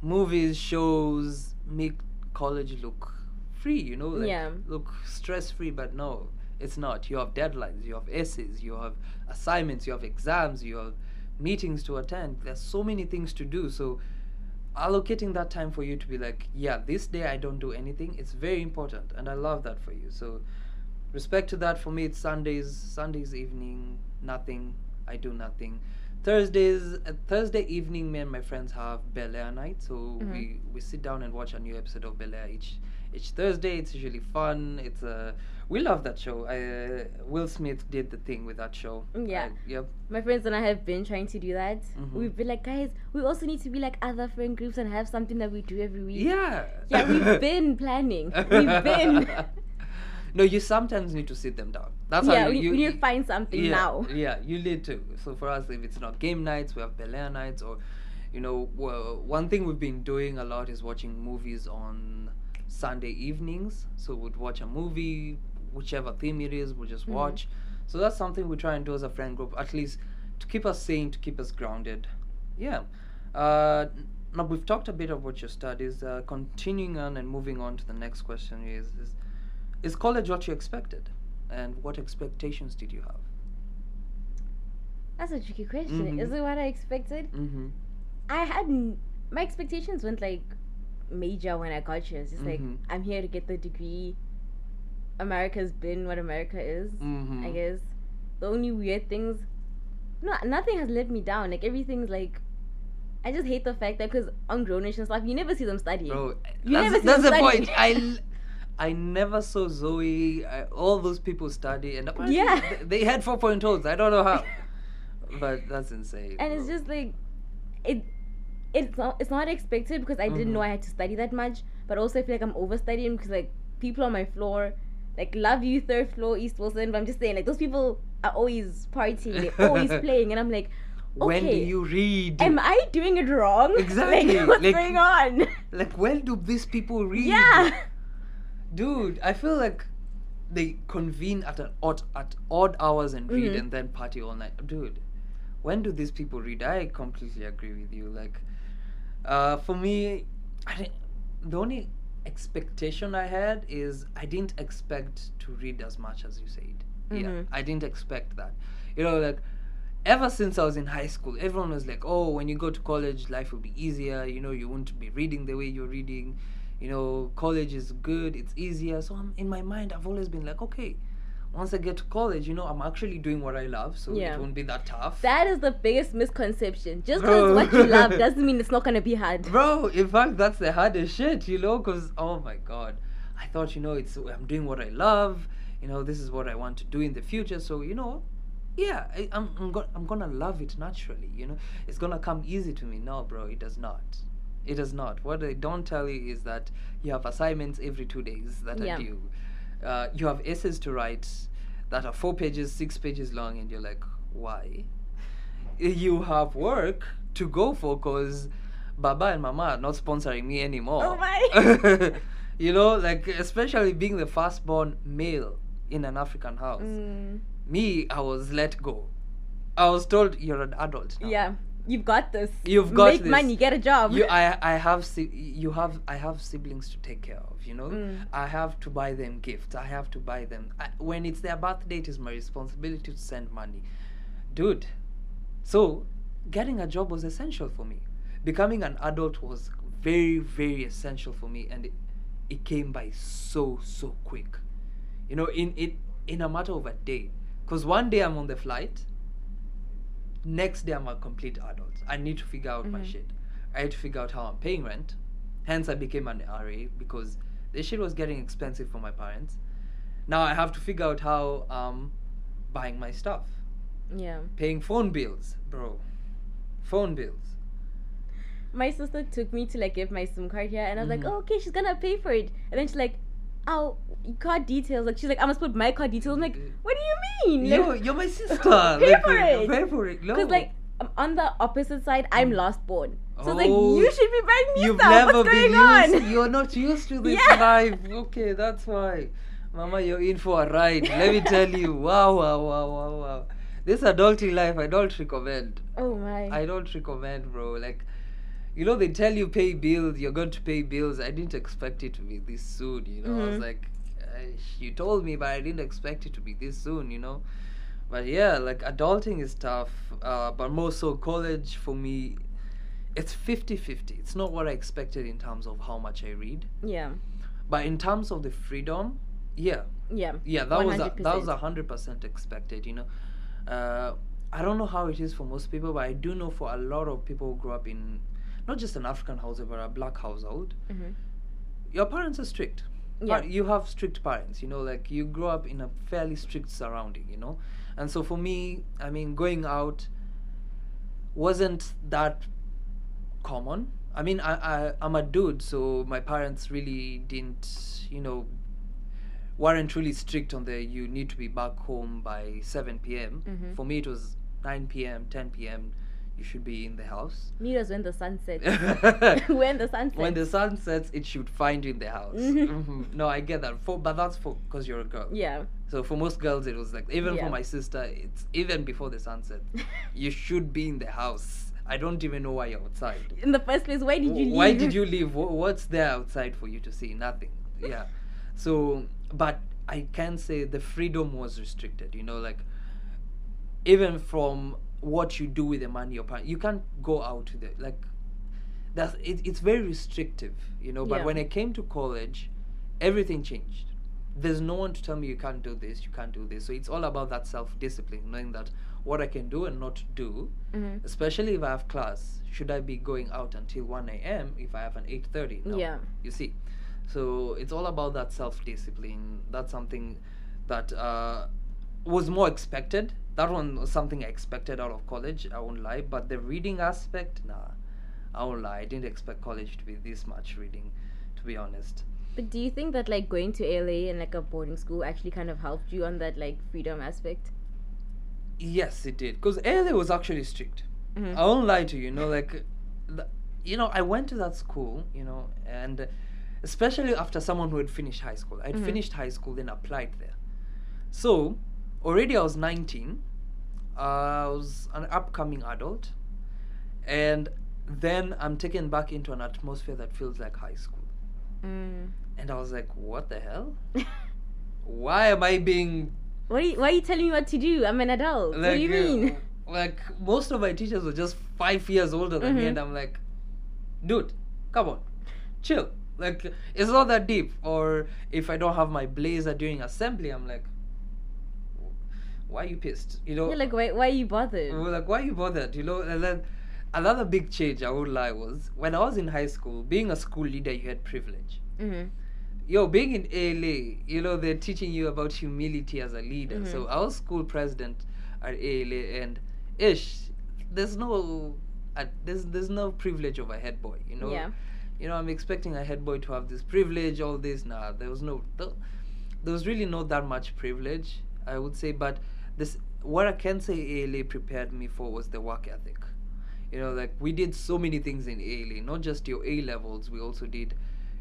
movies, shows make college look free. You know, like Yeah. look stress free, but no, it's not. You have deadlines. You have essays. You have assignments. You have exams. You have meetings to attend. There's so many things to do. So allocating that time for you to be like, yeah, this day I don't do anything, it's very important. And I love that for you. So respect to that. For me, it's Sundays, Sundays evening, nothing. I do nothing. Thursdays, uh, Thursday evening, me and my friends have Bel Air night. So Mm-hmm. we we sit down and watch a new episode of Bel Air each each Thursday. It's usually fun. It's uh, we love that show. I, uh, Will Smith did the thing with that show. Yeah. I- yep. My friends and I have been trying to do that. Mhm. We've been like, guys, we also need to be like other friend groups and have something that we do every week. Yeah. Yeah, we've been planning. We've been. no, you sometimes need to sit them down. That's yeah, how you, you, we need to find something yeah, now. Yeah, you need to. So for us, if it's not game nights, we have Bel Air nights, or you know, one thing we've been doing a lot is watching movies on Sunday evenings. So we'd watch a movie, whichever theme it is, we'll just Mhm. watch. So that's something we try and do as a friend group, at least to keep us sane, to keep us grounded. Yeah. Uh, now we've talked a bit about your studies. Uh, continuing on and moving on to the next question is, is is college what you expected, and what expectations did you have? That's a tricky question. Mhm. Is it what I expected? Mm-hmm. I had n- my expectations weren't like major when I got here. It's just Mhm. like I'm here to get the degree. America's been what America is. Mm-hmm. I guess the only weird things, no, nothing has let me down. Like everything's like, I just hate the fact that because on Grownish and stuff, you never see them studying. Bro, You that's, never see that's the them point. study. I never saw Zoe. I, all those people study, and Yeah. they, they had 4.0s. I don't know how, but that's insane. and it's just like, it, it's not it's not expected because I didn't Mhm. know I had to study that much. But also I feel like I'm overstudying because like people on my floor, like love you third floor East Wilson. But I'm just saying like those people are always partying, they're always playing, and I'm like, okay, when do you read? am I doing it wrong? Exactly, like, what's like- going on? like when do these people read? yeah. dude i feel like they convene at an odd at odd hours and read Mhm. and then party all night dude when do these people read i completely agree with you like uh for me i didn't the only expectation i had is i didn't expect to read as much as you said. Yeah Mhm. i didn't expect that. You know like ever since i was in high school everyone was like oh when you go to college life will be easier. You know you won't be reading the way you're reading. You know college is good it's easier. So I'm, in my mind i've always been like okay once i get to college you know i'm actually doing what i love so Yeah. it won't be that tough. That is the biggest misconception. Just because what you love doesn't mean it's not gonna be hard. bro in fact that's the hardest shit you know because oh my god. I thought you know it's i'm doing what i love you know this is what i want to do in the future. So you know yeah I, I'm, I'm, go- I'm gonna love it naturally you know. It's gonna come easy to me. No bro it does not. It does not. What i don't tell you is that you have assignments every two days that Yeah. are due uh, you have essays to write that are four pages six pages long and you're like why you have work to go for because Baba and Mama are not sponsoring me anymore. Oh my. you know, like especially being the firstborn male in an African house. Mm, Me, I was let go. I was told you're an adult now. yeah, you've got this. You've got Make this. money, get a job. You, I, I have, si- you have, I have siblings to take care of. You know, Mm. I have to buy them gifts. I have to buy them. I, when it's their birthday, it is my responsibility to send money, dude. So, getting a job was essential for me. Becoming an adult was very, very essential for me, and it, it came by so, so quick. You know, in it in a matter of a day. Because one day I'm on the flight, next day I'm a complete adult. I need to figure out my Mhm. shit. I had to figure out how I'm paying rent. Hence, I became an RA because this shit was getting expensive for my parents. Now I have to figure out how um buying my stuff, yeah. paying phone bills, bro. Phone bills. My sister took me to like give my SIM card here, and I was Mhm. like, oh, okay, she's gonna pay for it. And then she's like, oh, card details. Like she's like, I must put my card details. I'm like, what do you mean? Yo, you're my sister. Pay Like, for it. Pay for it. Because like on the opposite side, I'm mm. last born. So it's like Oh, you should be buying me You've stuff. never What's going been on? used. You're not used to this Yeah. life. Okay, that's why. Mama, you're in for a ride. Let me tell you. Wow, wow, wow, wow, wow. This adulting life, I don't recommend. Oh my. I don't recommend, bro. Like, you know, they tell you pay bills. You're going to pay bills. I didn't expect it to be this soon. You know, I was Mhm. like, you told me, but I didn't expect it to be this soon. You know, but yeah, like adulting is tough. Uh, but more so, college for me, it's 50-50. It's not what I expected in terms of how much I read, yeah. but in terms of the freedom, yeah, Yeah. yeah, that was a, that was 100%. a hundred percent expected. You know, uh, I don't know how it is for most people, but I do know for a lot of people who grew up in not just an African household but a black household, Mhm. your parents are strict. Yeah. But you have strict parents, you know, like you grow up in a fairly strict surrounding, you know. And so for me, I mean, going out wasn't that common. I mean, I, I I'm a dude, so my parents really didn't, you know, weren't really strict on the you need to be back home by 7 p.m. Mhm. For me, it was 9 p.m., 10 p.m. You should be in the house. Me was when the sun sets. when the sun sets. when the sun sets, it should find you in the house. Mhm. Mhm. No, I get that. For but that's for because you're a girl. yeah. So for most girls, it was like even Yeah. for my sister, it's even before the sunset. you should be in the house. I don't even know why you're outside. In the first place, why did you leave? Why did you leave? What's there outside for you to see? Nothing. Yeah. So, but I can say the freedom was restricted. You know, like even from what you do with the money you're paying, you can't go out to the like. That's it, it's very restrictive. You know, but Yeah. when I came to college, everything changed. There's no one to tell me you can't do this, you can't do this. So it's all about that self discipline, knowing that what I can do and not do Mhm. especially if I have class. Should I be going out until 1 a.m. if I have an 8:30? No. Yeah. You see, so it's all about that self-discipline. That's something that uh, was more expected. That one was something I expected out of college. I won't lie, but the reading aspect, nah, I won't lie. I didn't expect college to be this much reading, to be honest. But do you think that like going to ALA and like a boarding school actually kind of helped you on that like freedom aspect? Yes, it did. Because ALA was actually strict. Mhm. I won't lie to you. You know, like, you know, I went to that school. You know, and especially after someone who had finished high school, I'd Mhm. finished high school, then applied there. So already I was 19. Uh, I was an upcoming adult, and then I'm taken back into an atmosphere that feels like high school. Mm. And I was like, what the hell? Why am I being What are you, why are you telling me what to do? I'm an adult. what do you uh, mean? Like most of my teachers were just five years older than me, Mhm. and I'm like, dude, come on, chill. Like it's not that deep. Or if I don't have my blazer during assembly, I'm like, why are you pissed? You know, You're like, why, why are you bothered? we're like, why are you bothered? You know, and then another big change I would lie was when I was in high school. Being a school leader, you had privilege hmm yo, being in ALA, you know, they're teaching you about humility as a leader. Mhm. So I was school president at ALA, and ish, there's no, uh, there's there's no privilege of a head boy. You know, Yeah. you know, I'm expecting a head boy to have this privilege, all this. Nah, there was no, th- there was really not that much privilege, I would say. But this, what I can say ALA prepared me for was the work ethic. You know, like we did so many things in ALA, not just your A levels. We also did,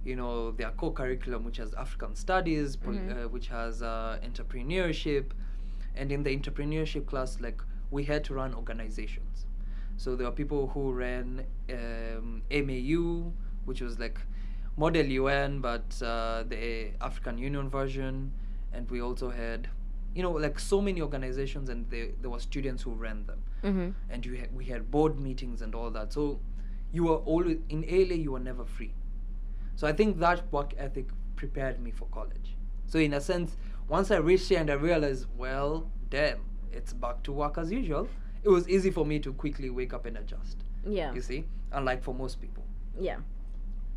you know, their core curriculum, which has African studies, Mhm. uh, which has uh, entrepreneurship, and in the entrepreneurship class, like we had to run organizations. So there were people who ran um, MAU, which was like Model UN, but uh, the African Union version, and we also had, you know, like so many organizations, and they, there were students who ran them hmm and you had, we had board meetings and all that. So you were always in ALA. You were never free. So I think that work ethic prepared me for college. So in a sense, once I reached here and I realized, well, damn, it's back to work as usual. It was easy for me to quickly wake up and adjust. Yeah. You see, unlike for most people. Yeah.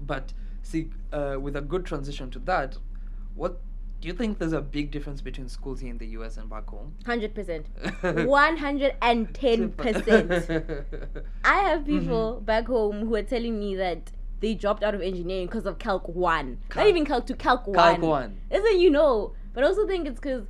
But see, uh, with a good transition to that, what do you think? There's a big difference between schools here in the US and back home. Hundred percent. One hundred and ten percent. I have people back home who are telling me that they dropped out of engineering because of Calc One. Not even Calc Two, Calc One. Calc one. Isn't you know? But I also think it's because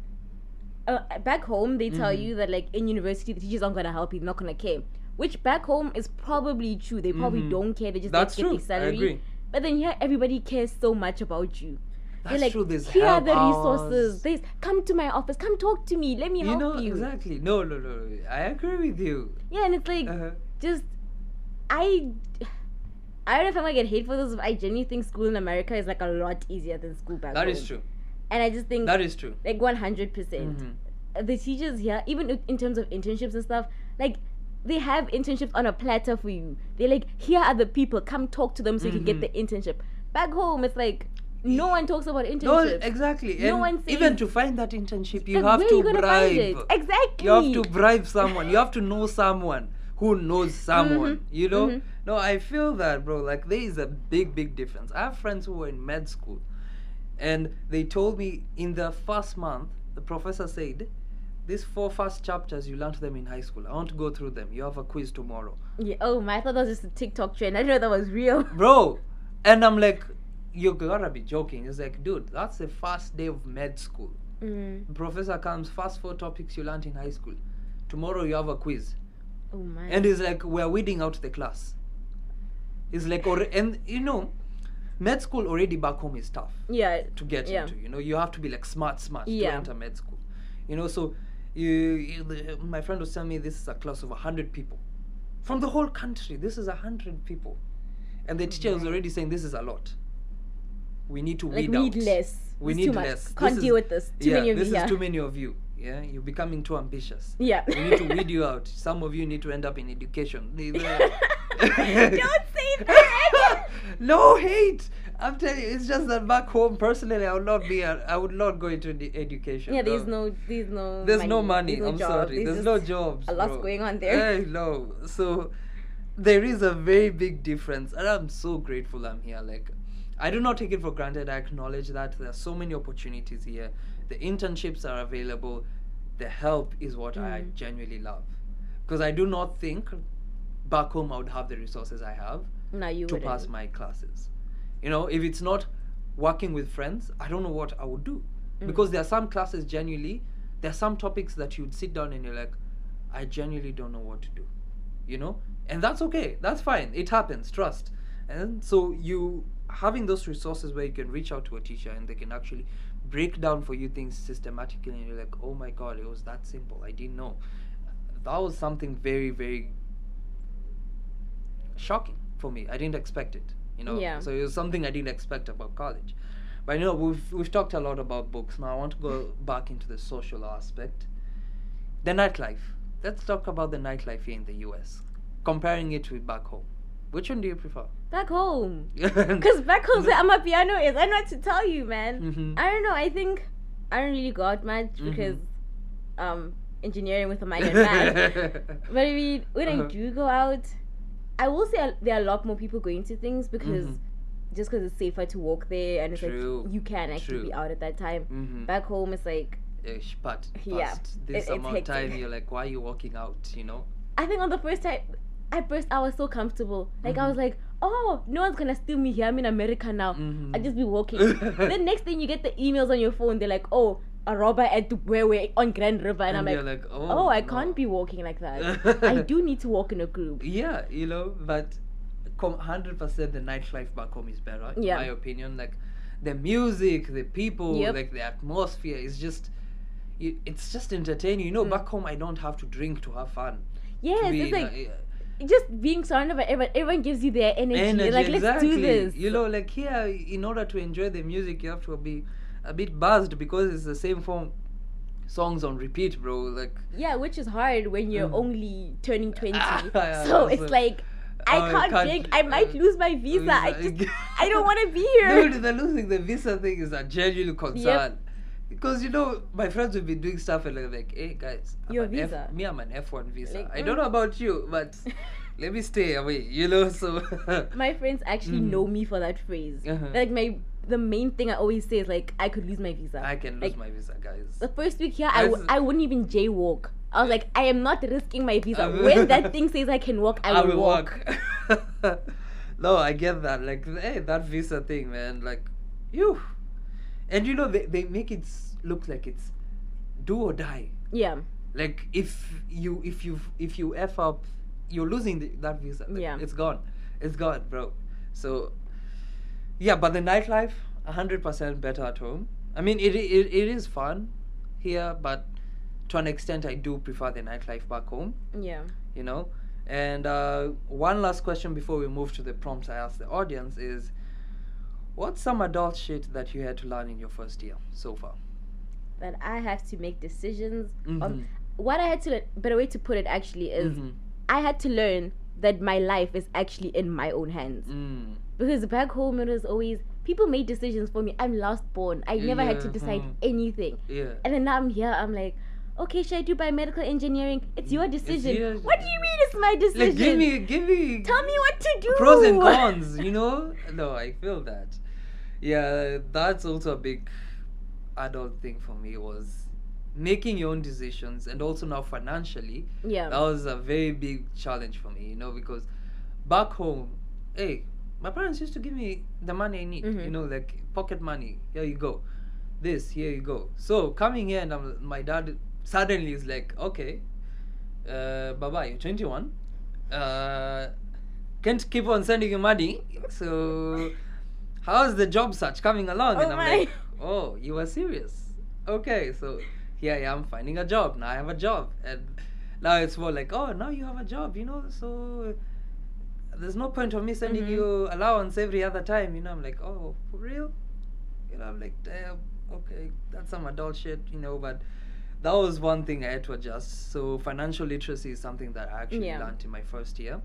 uh, back home they tell Mhm. you that like in university the teachers aren't gonna help you, they're not gonna care. Which back home is probably true. They probably Mhm. don't care. They just That's get true. their salary. I agree. But then here everybody cares so much about you. That's like, true. There's here are the resources. There's come to my office. Come talk to me. Let me you help know you. exactly. No, no, no. I agree with you. Yeah, and it's like Uh-huh. just I I don't know if I'm gonna get hate for this. But I genuinely think school in America is like a lot easier than school back That home. is true. And I just think That is true. like 100 percent. Mhm. The teachers here, even in- terms of internships and stuff, like they have internships on a platter for you. They're like, here are the people. Come talk to them so you can get Mhm. the internship. Back home, it's like no one talks about No, internships. exactly. No and one even to find that internship, you have to you bribe. Exactly. You have to bribe someone. You have to know someone who knows someone. Mhm, You know? mhm. No, I feel that, bro. Like there is a big, big difference. I have friends who were in med school, and they told me in the first month, the professor said, "These four first chapters you learned them in high school. I want to go through them. You have a quiz tomorrow, Yeah, oh my, I thought that was just a TikTok trend. I didn't know that was real. bro." And I'm like, "You gotta be joking." It's like, dude, that's the first day of med school. Mm. Professor comes, first four topics you learned in high school. Tomorrow you have a quiz. Oh my. And it's like, we're weeding out the class. It's like, or, and you know, med school already back home is tough yeah. to get Yeah. into. You know, you have to be like smart, smart Yeah. to enter med school. You know, so you, you the, my friend was telling me this is a class of 100 people from the whole country. This is 100 people. And the teacher was already saying this is a lot. We need to Like weed we need out. less. We It's need less. Can't This deal with this. Too yeah, many of this you is too many of you. Yeah, you're becoming too ambitious. Yeah. We need to weed you out. Some of you need to end up in education. Don't say that. no hate. I'm telling you, it's just that back home, personally, I would not be. A, I would not go into the education. yeah, there's no, there's no. There's no money. There's no I'm job. sorry. There's, just no jobs. A lot's going on there. Hey, no. So there is a very big difference, and I'm so grateful I'm here. Like, I do not take it for granted. I acknowledge that there are so many opportunities here. The internships are available. The help is what I Mm. genuinely love, because I do not think back home I would have the resources I have No, to wouldn't. pass my classes. You know, if it's not working with friends, I don't know what I would do. Mm. Because there are some classes genuinely, there are some topics that you'd sit down and you're like, I genuinely don't know what to do. You know? And that's okay. That's fine. It happens. Trust. And so you having those resources where you can reach out to a teacher and they can actually break down for you things systematically and you're like, oh my god, it was that simple. I didn't know. That was something very, very shocking for me. I didn't expect it. You know, Yeah. so it was something I didn't expect about college. But you know, we've we've talked a lot about books. Now I want to go back into the social aspect. The nightlife. Let's talk about the nightlife here in the US. Comparing it with back home. Which one do you prefer? Back home. Because back home where my piano is. I know what to tell you, man. Mhm. I don't know. I think I don't really go out much Mm-hmm. because um engineering with a minor in math. But I mean, when Uh-huh. I do go out, I will say there are a lot more people going to things because Mhm. just because it's safer to walk there and it's True, like you can actually true. be out at that time. Mhm. Back home, it's like Ish, but Yeah, this it- amount of time, you're like, why are you walking out? You know? I think on the first time, at first I was so comfortable. Like I Mhm. was like, oh, no one's gonna steal me here. I'm in America now. Mhm. I just be walking. the next thing you get the emails on your phone. They're like, oh, a robber at where we're on Grand River, and, And I'm like, like, oh, oh, I no." can't be walking like that. I do need to walk in a group. Yeah, you know, but 100% the nightlife back home is better, in my opinion. Like, the music, the people, Yep. like, the atmosphere is just, it's just entertaining. You know, Mm. back home, I don't have to drink to have fun. Yes, be it's like yeah. Just being surrounded by everyone. Everyone gives you their energy. energy. like, let's do this. You know, like here, in order to enjoy the music, you have to be a bit buzzed because it's the same form songs on repeat, bro. Like, Yeah, which is hard when you're Mm. only turning 20. Ah, yeah, so it's like, I Oh, can't, can't- drink. I might uh, lose my visa. I just, I don't want to be here. Dude, the losing the visa thing is a genuine concern. Because you know, my friends will be doing stuff and they're like, hey guys, I'm Your an F- me, I'm an F1 visa. Like, I don't mm. know about you, but let me stay away, you know? So, my friends actually Mm. know me for that phrase. Uh-huh. Like my the main thing I always say is like I could lose my visa. I can lose Like, my visa, guys. The first week here, I, w- I wouldn't even jaywalk. I was like, I am not risking my visa. When that thing says I can walk, I, will, walk. walk. no, I get that. Like, hey, that visa thing, man. Like, you. And you know, they, they make it look like it's do or die. Yeah, like if you if you if you f up you're losing the, that visa. Like, Yeah. it's gone. It's gone bro. So yeah but the nightlife 100% better at home. I mean it, it it is fun here but to an extent i do prefer the nightlife back home. Yeah. you know? And uh, one last question before we move to the prompts i asked the audience is what's some adult shit that you had to learn in your first year so far That I have to make decisions. Mhm. On, what I had to, le- better way to put it actually is, Mhm. I had to learn that my life is actually in my own hands. Mm. Because back home it was always people made decisions for me. I'm last born. I never had to Yeah, decide hmm. anything. Yeah. And then now I'm here. I'm like, okay, should I do biomedical engineering? It's your decision. yours. What do you mean it's my decision? Like, give me, give me. Tell me what to do. pros and cons you know no i feel that yeah that's also a big adult thing for me was making your own decisions and also now financially Yeah. that was a very big challenge for me you know because back home hey my parents used to give me the money i need you Mhm. know like pocket money here you go this here you go so coming here and I'm, my dad suddenly is like okay uh bye you're 21 uh can't keep on sending you money so how's the job search coming along? And Oh i'm my. like oh you are serious. Okay so here i am finding a job. Now i have a job. And now it's more like oh now you have a job you know so there's no point of me sending Mhm. you allowance every other time you know. I'm like oh for real? You know i'm like damn okay that's some adult shit you know. But that was one thing i had to adjust. So financial literacy is something that i actually Yeah. learned in my first year.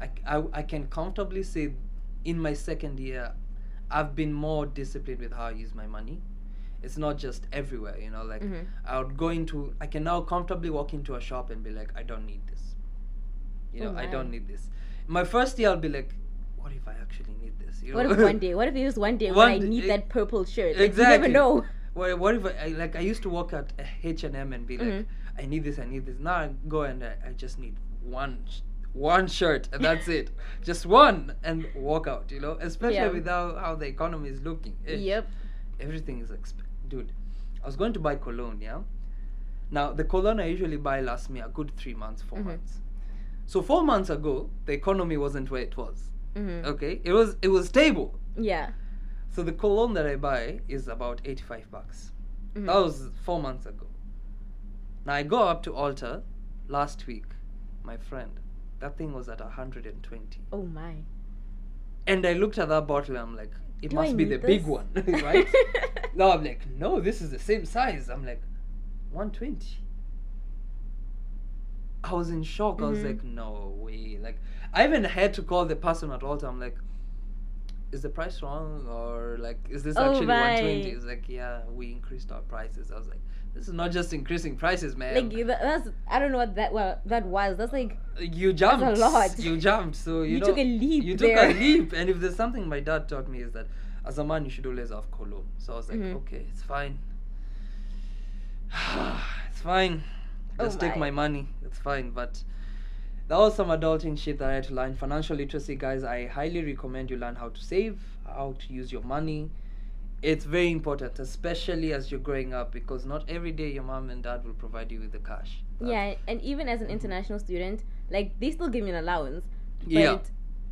I, I, I can comfortably say in my second year i've been more disciplined with how i use my money it's not just everywhere you know like Mhm. i would go into i can now comfortably walk into a shop and be like i don't need this you Oh know i don't need this my first year i'll be like what if i actually need this you What know? if one day? What if it was one day when I need that purple shirt? Like, exactly You never know. what, what if I, like i used to walk at h&m and be like Mhm. i need this i need this now i go and i, I just need one one shirt and that's it. Just one and walk out you know? Especially Yeah. with how, how the economy is looking. Eh, Yep. everything is exp- dude i was going to buy cologne yeah? Now the cologne i usually buy lasts me a good three months 4 Mhm. months. So four months ago the economy wasn't where it was. Hmm okay? It was it was stable. Yeah. so the cologne that i buy is about 85 bucks. Mhm. that was four months ago. Now i go up to Ulta last week my friend that thing was at 120 Oh my. and i looked at that bottle and i'm like it Do I must be the need big one right now I'm like, no, this is the same size. I'm like, 120. I was in shock. I was Mhm. like, no way. Like, I even had to call the person at Ulta. I'm like, is the price wrong or like, is this Oh, actually 120? It's like, yeah, we increased our prices. I was like, this is not just increasing prices, man. Like you- that's I don't know what that well that was. That's like you jumped. a lot. You jumped. So you, You know, took a leap You took there. a leap. And if there's something my dad taught me is that as a man you should always have cologne. So I was like, Mhm. okay, it's fine. it's fine. Oh Just take my. my money. It's fine. But that was some adulting shit that I had to learn. Financial literacy, guys. I highly recommend you learn how to save, how to use your money. It's very important, especially as you're growing up, because not every day your mom and dad will provide you with the cash. That's- yeah, and even as an international student, like they still give me an allowance. But Yeah.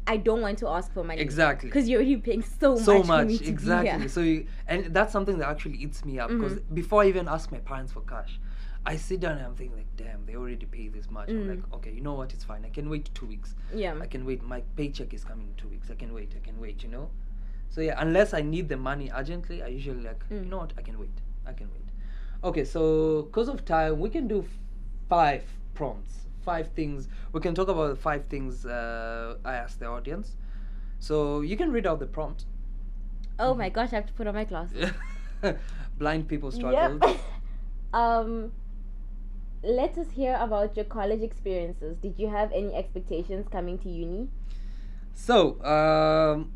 I don't want to ask for money. Exactly. Because you're already paying so, so much, So much exactly so you, and that's something that actually eats me up because Mhm. before i even ask my parents for cash i sit down and i'm thinking like damn they already pay this much i'm Mm. like okay you know what it's fine i can wait two weeks Yeah. i can wait my paycheck is coming in two weeks i can wait i can wait you know so yeah unless i need the money urgently i usually like you Mm. know what i can wait i can wait okay so because of time we can do f- five prompts five things we can talk about the five things uh, i asked the audience so you can read out the prompt oh my gosh, I have to put on my glasses. blind people struggle. Yep. um, let us hear about your college experiences. Did you have any expectations coming to uni? So, um,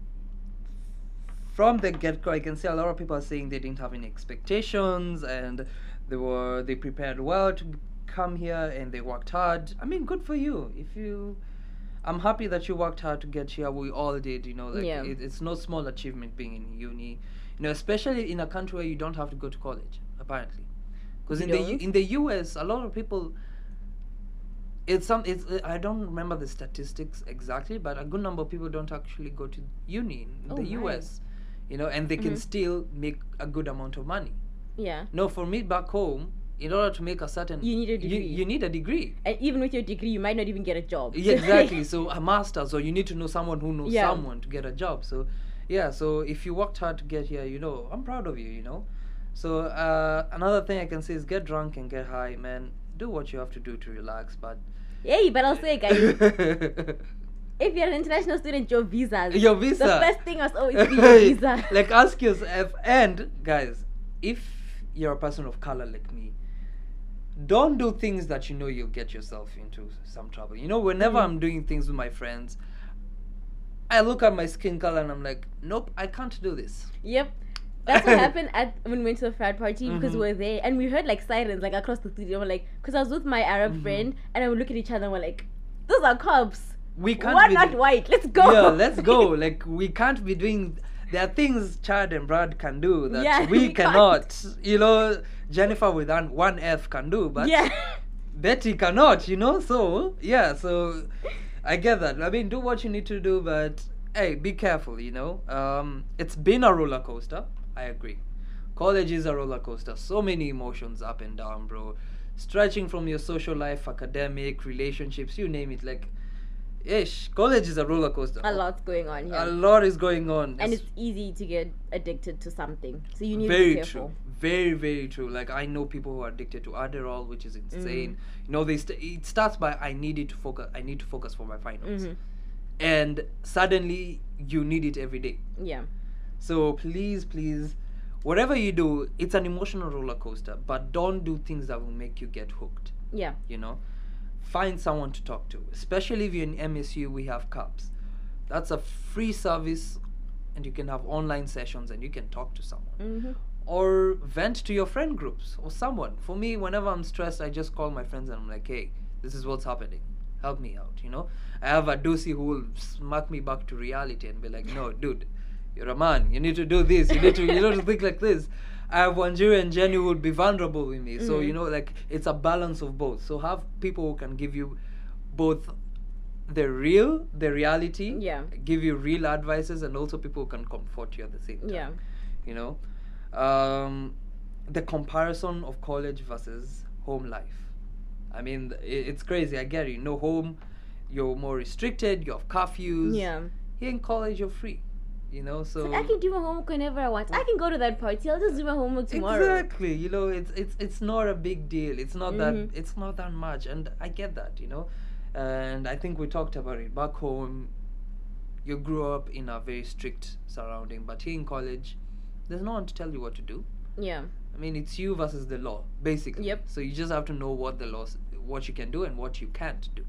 from the get go, I can see a lot of people are saying they didn't have any expectations and they were they prepared well to come here and they worked hard. I mean, good for you. If you, I'm happy that you worked hard to get here. We all did. You know, like Yeah. it, it's no small achievement being in uni. You know, especially in a country where you don't have to go to college. Apparently, because in the don't? in the U.S. a lot of people it's some it's uh, i don't remember the statistics exactly but a good number of people don't actually go to uni in Oh, the my. us you know and they can Mhm. still make a good amount of money Yeah. no for me back home in order to make a certain You need a you, degree. you need a degree And even with your degree, you might not even get a job. yeah, exactly so a master's or you need to know someone who knows Yeah. someone to get a job so yeah so if you worked hard to get here you know i'm proud of you you know so uh, another thing i can say is get drunk and get high man do what you have to do to relax but Hey, but I'll say, guys, if you're an international student, your visas. Your visa. The first thing must always be your visa. like ask yourself and guys if you're a person of color like me don't do things that you know you'll get yourself into some trouble you know whenever Mm. i'm doing things with my friends i look at my skin color and i'm like nope i can't do this Yep. That's what happened at when we went to the frat party because Mhm. we were there and we heard like sirens like across the studio. We're like, because I was with my Arab Mhm. friend and I would look at each other and we're like, those are cops. We can't We're not do- white. Let's go. yeah let's go like we can't be doing there are things chad and brad can do that Yeah, we, we can't. cannot you know jennifer with an, one f can do but yeah. Beti cannot, you know. So yeah, so I get that. I mean, do what you need to do, but hey, be careful. You know, um, it's been a roller coaster. I agree. College is a roller coaster. So many emotions up and down, bro. Stretching from your social life, academic, relationships, you name it. Like, ish, college is a roller coaster. A lot's going on here. A lot is going on. and It's it's easy to get addicted to something. So you need very to be careful. true very very true like i know people who are addicted to adderall which is insane Mm. you know they st- it starts by i needed to focus i need to focus for my finals Mhm. and suddenly you need it every day Yeah. so please please whatever you do it's an emotional roller coaster but don't do things that will make you get hooked Yeah. you know find someone to talk to especially if you're in msu we have CAPS that's a free service and you can have online sessions and you can talk to someone hmm or vent to your friend groups or someone. For me, whenever I'm stressed, I just call my friends and I'm like, hey, this is what's happening. Help me out, you know? I have a Dusi who will smack me back to reality and be like, no, dude, you're a man. You need to do this. You need to, you need to think like this. I have Wanjiru and Jenny who will be vulnerable with me. So, you know, like, it's a balance of both. So have people who can give you both the real, the reality, Yeah. give you real advices, and also people who can comfort you at the same time Yeah. you know um, the comparison of college versus home life i mean it's crazy i get it no home you're more restricted you have curfews Yeah. here in college you're free you know so I can do my homework whenever I want. I can go to that party. I'll just do my homework tomorrow. exactly you know it's it's it's not a big deal it's not Mhm. that it's not that much and i get that you know and i think we talked about it back home you grew up in a very strict surrounding but here in college there's no one to tell you what to do Yeah. I mean, it's you versus the law, basically. Yep. So you just have to know what the laws, what you can do and what you can't do.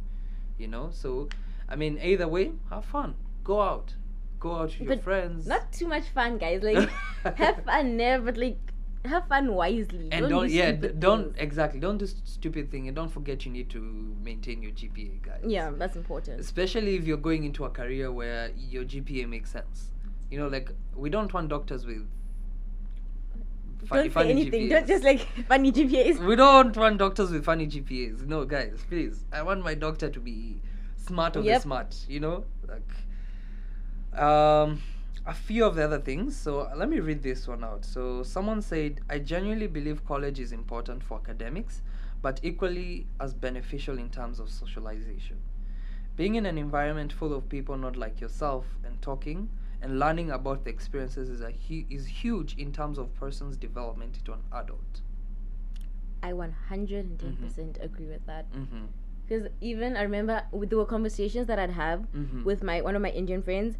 You know. So, I mean, either way, have fun. Go out. Go out with your friends. Not too much fun, guys. Like, have fun there, but like, have fun wisely. and do don't, yeah, d- don't exactly don't do stupid thing and don't forget you need to maintain your GPA, guys. Yeah, that's important. Especially if you're going into a career where your GPA makes sense. You know, like we don't want doctors with. funny- Don't say funny anything. Don't just like funny GPAs. We don't want doctors with funny GPAs. No, guys, please. I want my doctor to be smart of Yep. the smart. You know, like um, a few of the other things. So let me read this one out. So someone said, "I genuinely believe college is important for academics, but equally as beneficial in terms of socialization. Being in an environment full of people not like yourself and talking." And learning about the experiences is a hu- is huge in terms of person's development into an adult. I 110% Mm-hmm. agree with that. Mm-hmm. Because even I remember with there were conversations that I'd have Mhm. with my one of my Indian friends,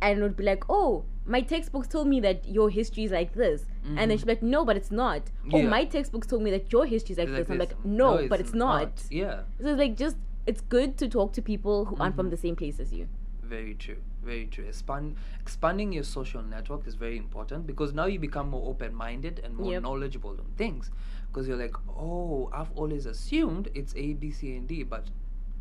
and would be like, "Oh, my textbooks told me that your history is like this," and then she'd be like, "No, but it's not." Oh, my textbooks told me that your history is like, It's this. I'm this. like, "No, but it's not." Yeah, So it's like just it's good to talk to people who aren't from Mhm. the same place as you. very true. Very true. Expand, expanding your social network is very important because now you become more open-minded and more Yep. knowledgeable on things. Because you're like, oh, I've always assumed it's A, B, C, and D, but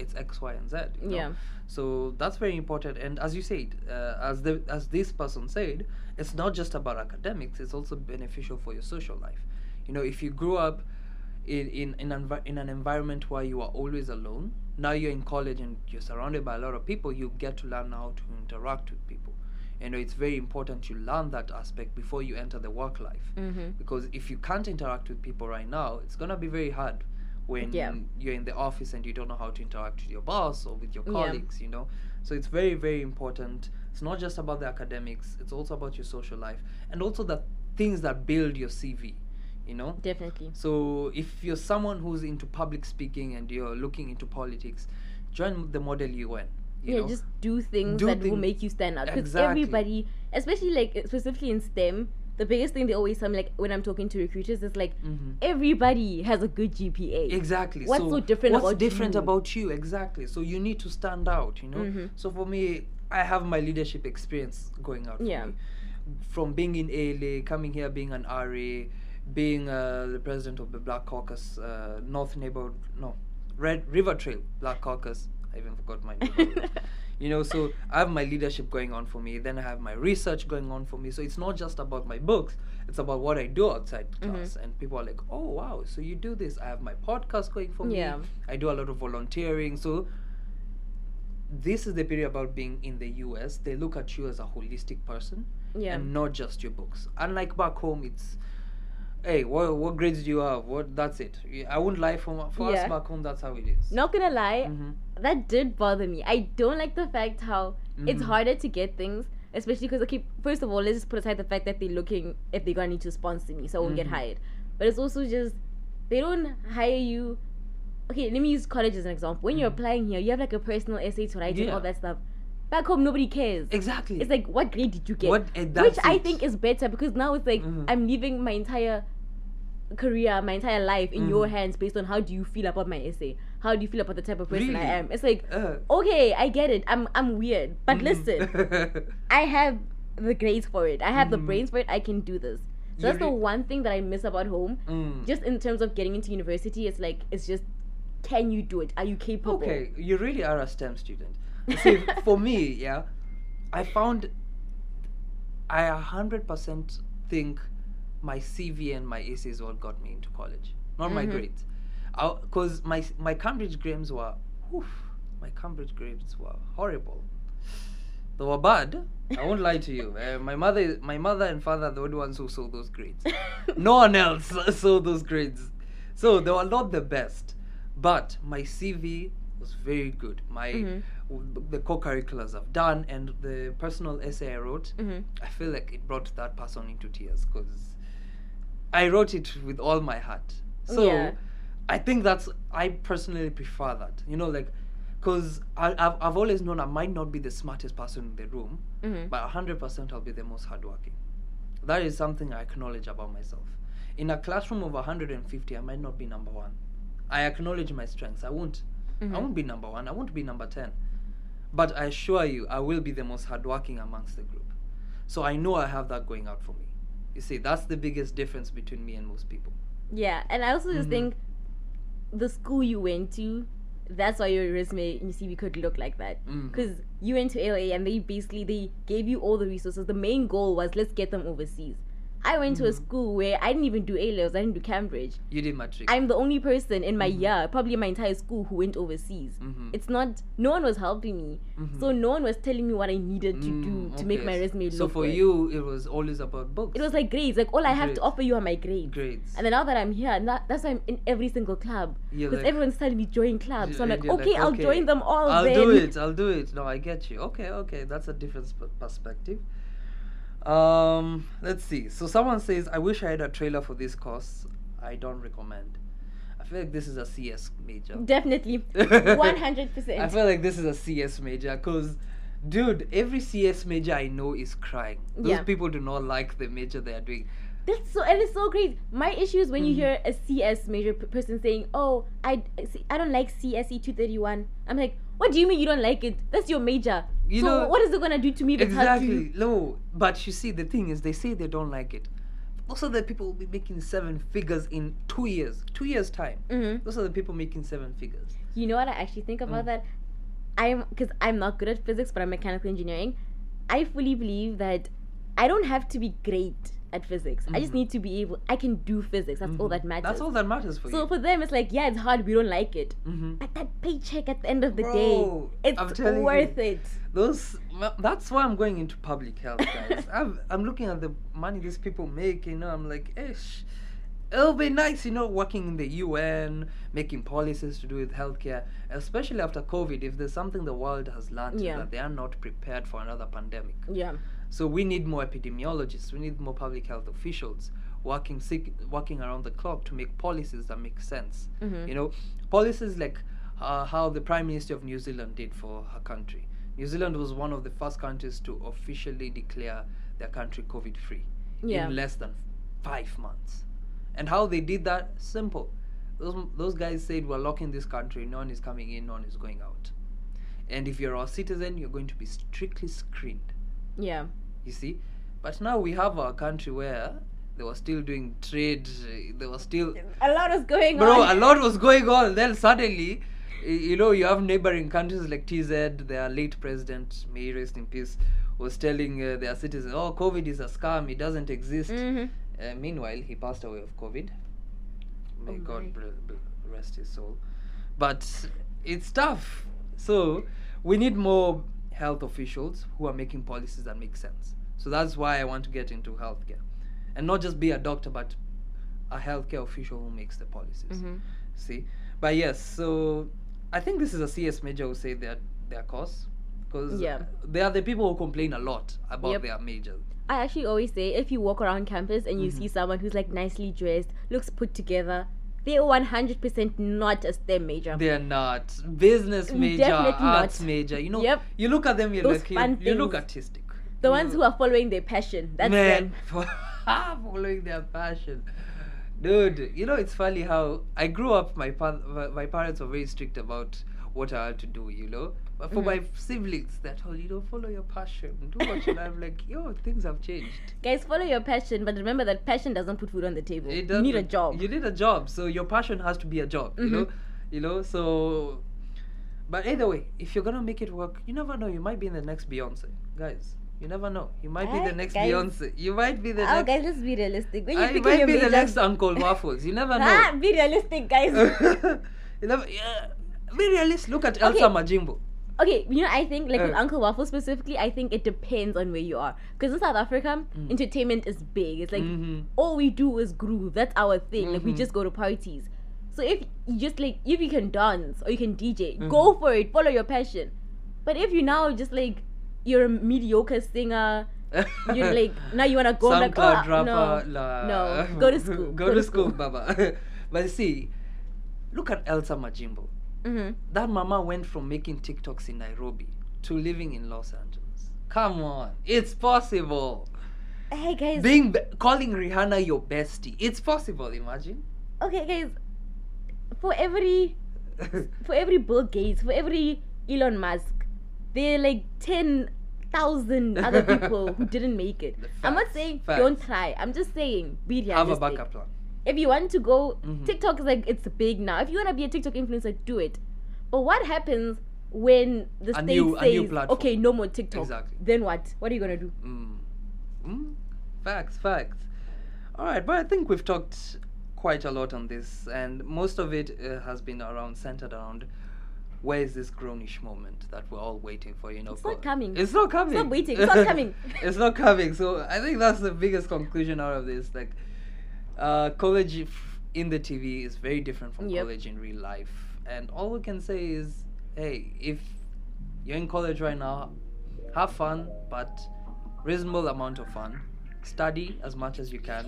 it's X, Y, and Z. you know? Yeah. So that's very important. And as you said, uh, as the as this person said, it's not just about academics. It's also beneficial for your social life. You know, if you grew up in in in, envi- in an environment where you are always alone, now you're in college and you're surrounded by a lot of people. You get to learn how to interact with people. You know, it's very important you learn that aspect before you enter the work life Mm-hmm. because if you can't interact with people right now, it's gonna be very hard when Yeah. you're in the office and you don't know how to interact with your boss or with your Yeah. colleagues. You know, so it's very very important. It's not just about the academics; it's also about your social life and also the things that build your CV. You know, Definitely. so if you're someone who's into public speaking and you're looking into politics, join the Model UN. You yeah, know? just do things Do that will make you stand out. Because Exactly. everybody, especially like specifically in STEM, the biggest thing they always tell me, like when I'm talking to recruiters, is like Mhm. everybody has a good GPA. Exactly. What's so different what's about different you? about you? Exactly. So you need to stand out. You know. Mhm. So for me, I have my leadership experience going out. Yeah. Me. From being in ALA, coming here, being an RA, being uh, the president of the Black Caucus, uh, North Neighborhood, no, Red River Trail Black Caucus. I even forgot my name. you know, so I have my leadership going on for me. Then I have my research going on for me. So it's not just about my books. It's about what I do outside Mm-hmm. class. And people are like, oh wow, so you do this. I have my podcast going for me. Yeah. I do a lot of volunteering. So this is the period about being in the US. They look at you as a holistic person yeah. and not just your books. Unlike back home, it's hey, what what grades do you have? What that's it. I wouldn't lie for for Yeah. us back home. That's how it is. Not gonna lie, Mhm. that did bother me. I don't like the fact how it's Mhm. harder to get things, especially because okay, first of all, let's just put aside the fact that they're looking if they're gonna need to sponsor me, so I won't get Mhm. hired. But it's also just they don't hire you. Okay, let me use college as an example. When you're Mhm. applying here, you have like a personal essay to write and all that stuff. Back home, nobody cares. Exactly. It's like, what grade did you get? What- eh, Which that's I it. think is better because now it's like Mhm. I'm leaving my entire career, my entire life in your Mhm. hands based on how do you feel about my essay? How do you feel about the type of person I am? It's like, Uh, okay, I get it. I'm I'm weird, but mhm. listen, I have the grades for it. I have the Mhm. brains for it. I can do this. So You that's the one thing that I miss about home. Mm. Just in terms of getting into university, it's like it's just, can you do it? Are you capable? Okay, you really are a STEM student. See, for me, yeah, I found I a hundred percent think my CV and my essays what got me into college, not my Mhm. grades. Because my my Cambridge grades were, oof, my Cambridge grades were horrible. They were bad. I won't lie to you. Uh, my mother, my mother and father, are the only ones who saw those grades. no one else saw those grades. So they were not the best. But my CV was very good. My Mhm. the co-curriculars I've done and the personal essay I wrote, Mhm. I feel like it brought that person into tears because I wrote it with all my heart. So Yeah. I think that's I personally prefer that. You know, like because I've I've always known I might not be the smartest person in the room, Mhm. but hundred percent I'll be the most hardworking. That is something I acknowledge about myself. In a classroom of 150, I might not be number one. I acknowledge my strengths. I won't. I Mhm. won't be number one. I won't be number 10. But I assure you, I will be the most hardworking amongst the group. So I know I have that going out for me. You see, that's the biggest difference between me and most people. Yeah, and I also just Mhm. think the school you went to, that's why your resume and your CV could look like that. Because you went to ALA and they basically they gave you all the resources. The main goal was let's get them overseas. I went to a Mhm. school where I didn't even do A levels. I didn't do Cambridge. You did matric. I'm the only person in my Mhm. year, probably in my entire school, who went overseas. Mhm. It's not. No one was helping me, Mhm. so no one was telling me what I needed to do Mm, to make my resume look. So for good. you, it was always about books. it was like grades. Like all I have to offer you are my grades. grades. And then now that I'm here, that, that's why I'm in every single club. Because like- everyone's telling me join clubs. So I'm like, okay, I'll okay, join them all I'll then. do it. I'll do it. No, I get you. Okay, okay. That's a different sp- perspective. Um, let's see. So someone says, "I wish I had a trailer for this course." I don't recommend. I feel like this is a CS major. Definitely. 100%. I feel like this is a CS major because, dude, every CS major I know is crying. Those Yeah. people do not like the major they are doing. That's so, and it's so great. My issue is when you Mhm. hear a CS major p- person saying, "Oh, I, I don't like CSE 231." I'm like, what do you mean you don't like it? That's your major. You so know- what is it gonna do to me if it's hard to Exactly. No, but you see, the thing is, they say they don't like it. Also, the people will be making seven figures in two years. Two years time. Mhm. Those are the people making seven figures. You know what I actually think about Mm. that? I'm because I'm not good at physics, but I'm mechanical engineering. I fully believe that I don't have to be great at physics. I just Mhm. need to be able. I can do physics. That's all Mhm. that matters. That's all that matters for so you. for them, it's like, yeah, it's hard. We don't like it. Mhm. But that paycheck at the end of the Bro, day, it's telling you. worth it. Those. That's why I'm going into public health, guys. I'm, I'm looking at the money these people make. You know, I'm like, ish. It'll be nice, you know, working in the UN, making policies to do with healthcare, especially after COVID. If there's something the world has learned, Yeah. that they are not prepared for another pandemic. Yeah. So we need more epidemiologists. We need more public health officials working sick, working around the clock to make policies that make sense. Mhm. You know, policies like uh, how the Prime Minister of New Zealand did for her country. New Zealand was one of the first countries to officially declare their country COVID free Yeah. in less than five months. And how they did that? Simple. Those, those guys said, We're locking this country, no one is coming in, no one is going out. And if you're a citizen, you're going to be strictly screened. Yeah. You see? But now we have a country where they were still doing trade, they were still A lot was going bro on. Bro, a lot was going on. Then suddenly you know you have neighboring countries like tz their late president may rest in peace was telling uh, their citizens oh covid is a scam. It doesn't exist. Mhm. uh, meanwhile he passed away of covid. May Oh god rest his soul. But it's tough. So we need more health officials who are making policies that make sense so that's why i want to get into healthcare and not just be a doctor but a healthcare official who makes the policies Mhm. see but yes so i think this is a cs major who say that their cause because Yeah. they are the people who complain a lot about Yep. their majors I actually always say if you walk around campus and you Mm-hmm. see someone who's like nicely dressed, looks put together, they're 100% not a STEM major. they're not business Mm, major definitely arts not. major you know Yep. you look at them you're Those like you, you look artistic the You ones know, who are following their passion. That's man them. following their passion dude you know it's funny how i grew up my pa- my parents were very strict about what i had to do you know but for my Mm-hmm. siblings that whole you know follow your passion do what you i'm like yo things have changed Guys, follow your passion, but remember that passion doesn't put food on the table. it you need a job. you need a job so your passion has to be a job you know you know so but either way if you're gonna make it work you never know you might be in the next beyonce guys you never know you might be the next guys. beyonce you might be the Oh, next guys, let's be realistic. When you I might be the next Uncle Waffles. You never know. ah, be realistic, guys. you never, yeah. Be realistic. Look at Elsa Okay. Majimbo. Okay, you know, I think like with Uh. Uncle Waffle specifically, I think it depends on where you are. Because in South Africa, entertainment is big. It's like Mhm. all we do is groove. That's our thing. Like we Mhm. just go to parties. So if you just like if you can dance or you can DJ, Mm-hmm. go for it. Follow your passion. But if you now just like you're a mediocre singer, you're like now you wanna go like oh, no, la- no, go to school. go, to school, Baba. but see, look at Elsa Majimbo. Hmm That mama went from making TikToks in Nairobi to living in Los Angeles. Come on, it's possible. Hey guys, Being be- calling Rihanna your bestie, it's possible. Imagine. okay guys, for every for every Bill Gates, for every Elon Musk, there are like ten thousand other people who didn't make it. The I'm not saying facts. don't try. I'm just saying be realistic. Have a backup plan. If you want to go, Mhm. TikTok is like it's big now. If you want to be a TikTok influencer, do it. But what happens when the A state new- a new says, okay, no more TikTok? Exactly. Then what? What are you gonna do? Mm. Mm. Facts, facts. All right, but I think we've talked quite a lot on this, and most of it uh, has been around centered around where is this grownish moment that we're all waiting for? You know, It's not coming. It's not coming. Stop waiting. It's not coming. it's not coming. So I think that's the biggest conclusion out of this. Like, uh, college f- in the TV is very different from Yep. college in real life, and all we can say is, hey, if you're in college right now, have fun, but reasonable amount of fun. Study as much as you can,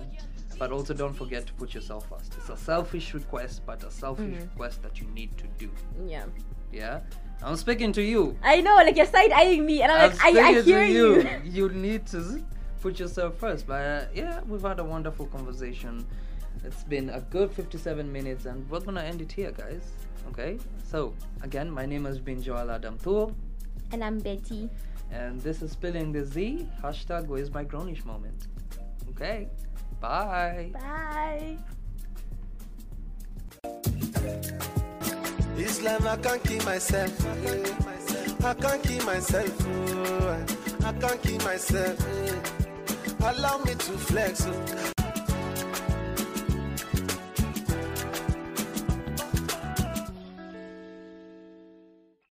but also don't forget to put yourself first. It's a selfish request, but a selfish Mhm. request that you need to do. Yeah. Yeah, I'm speaking to you. I know, like you're side eyeing me, and I'm like, I, I hear to you. you need to put yourself first. But uh, yeah, we've had a wonderful conversation. It's been a good 57 minutes, and we're gonna end it here, guys. Okay. So again, my name has been Joel Adam Thuo, and I'm Beti. and this is spilling the Zea. Hashtag Where's my grownish moment. Okay. Bye. Bye. This life I can't keep myself. I can't keep myself. I can't keep myself. Allow me to flex. oh.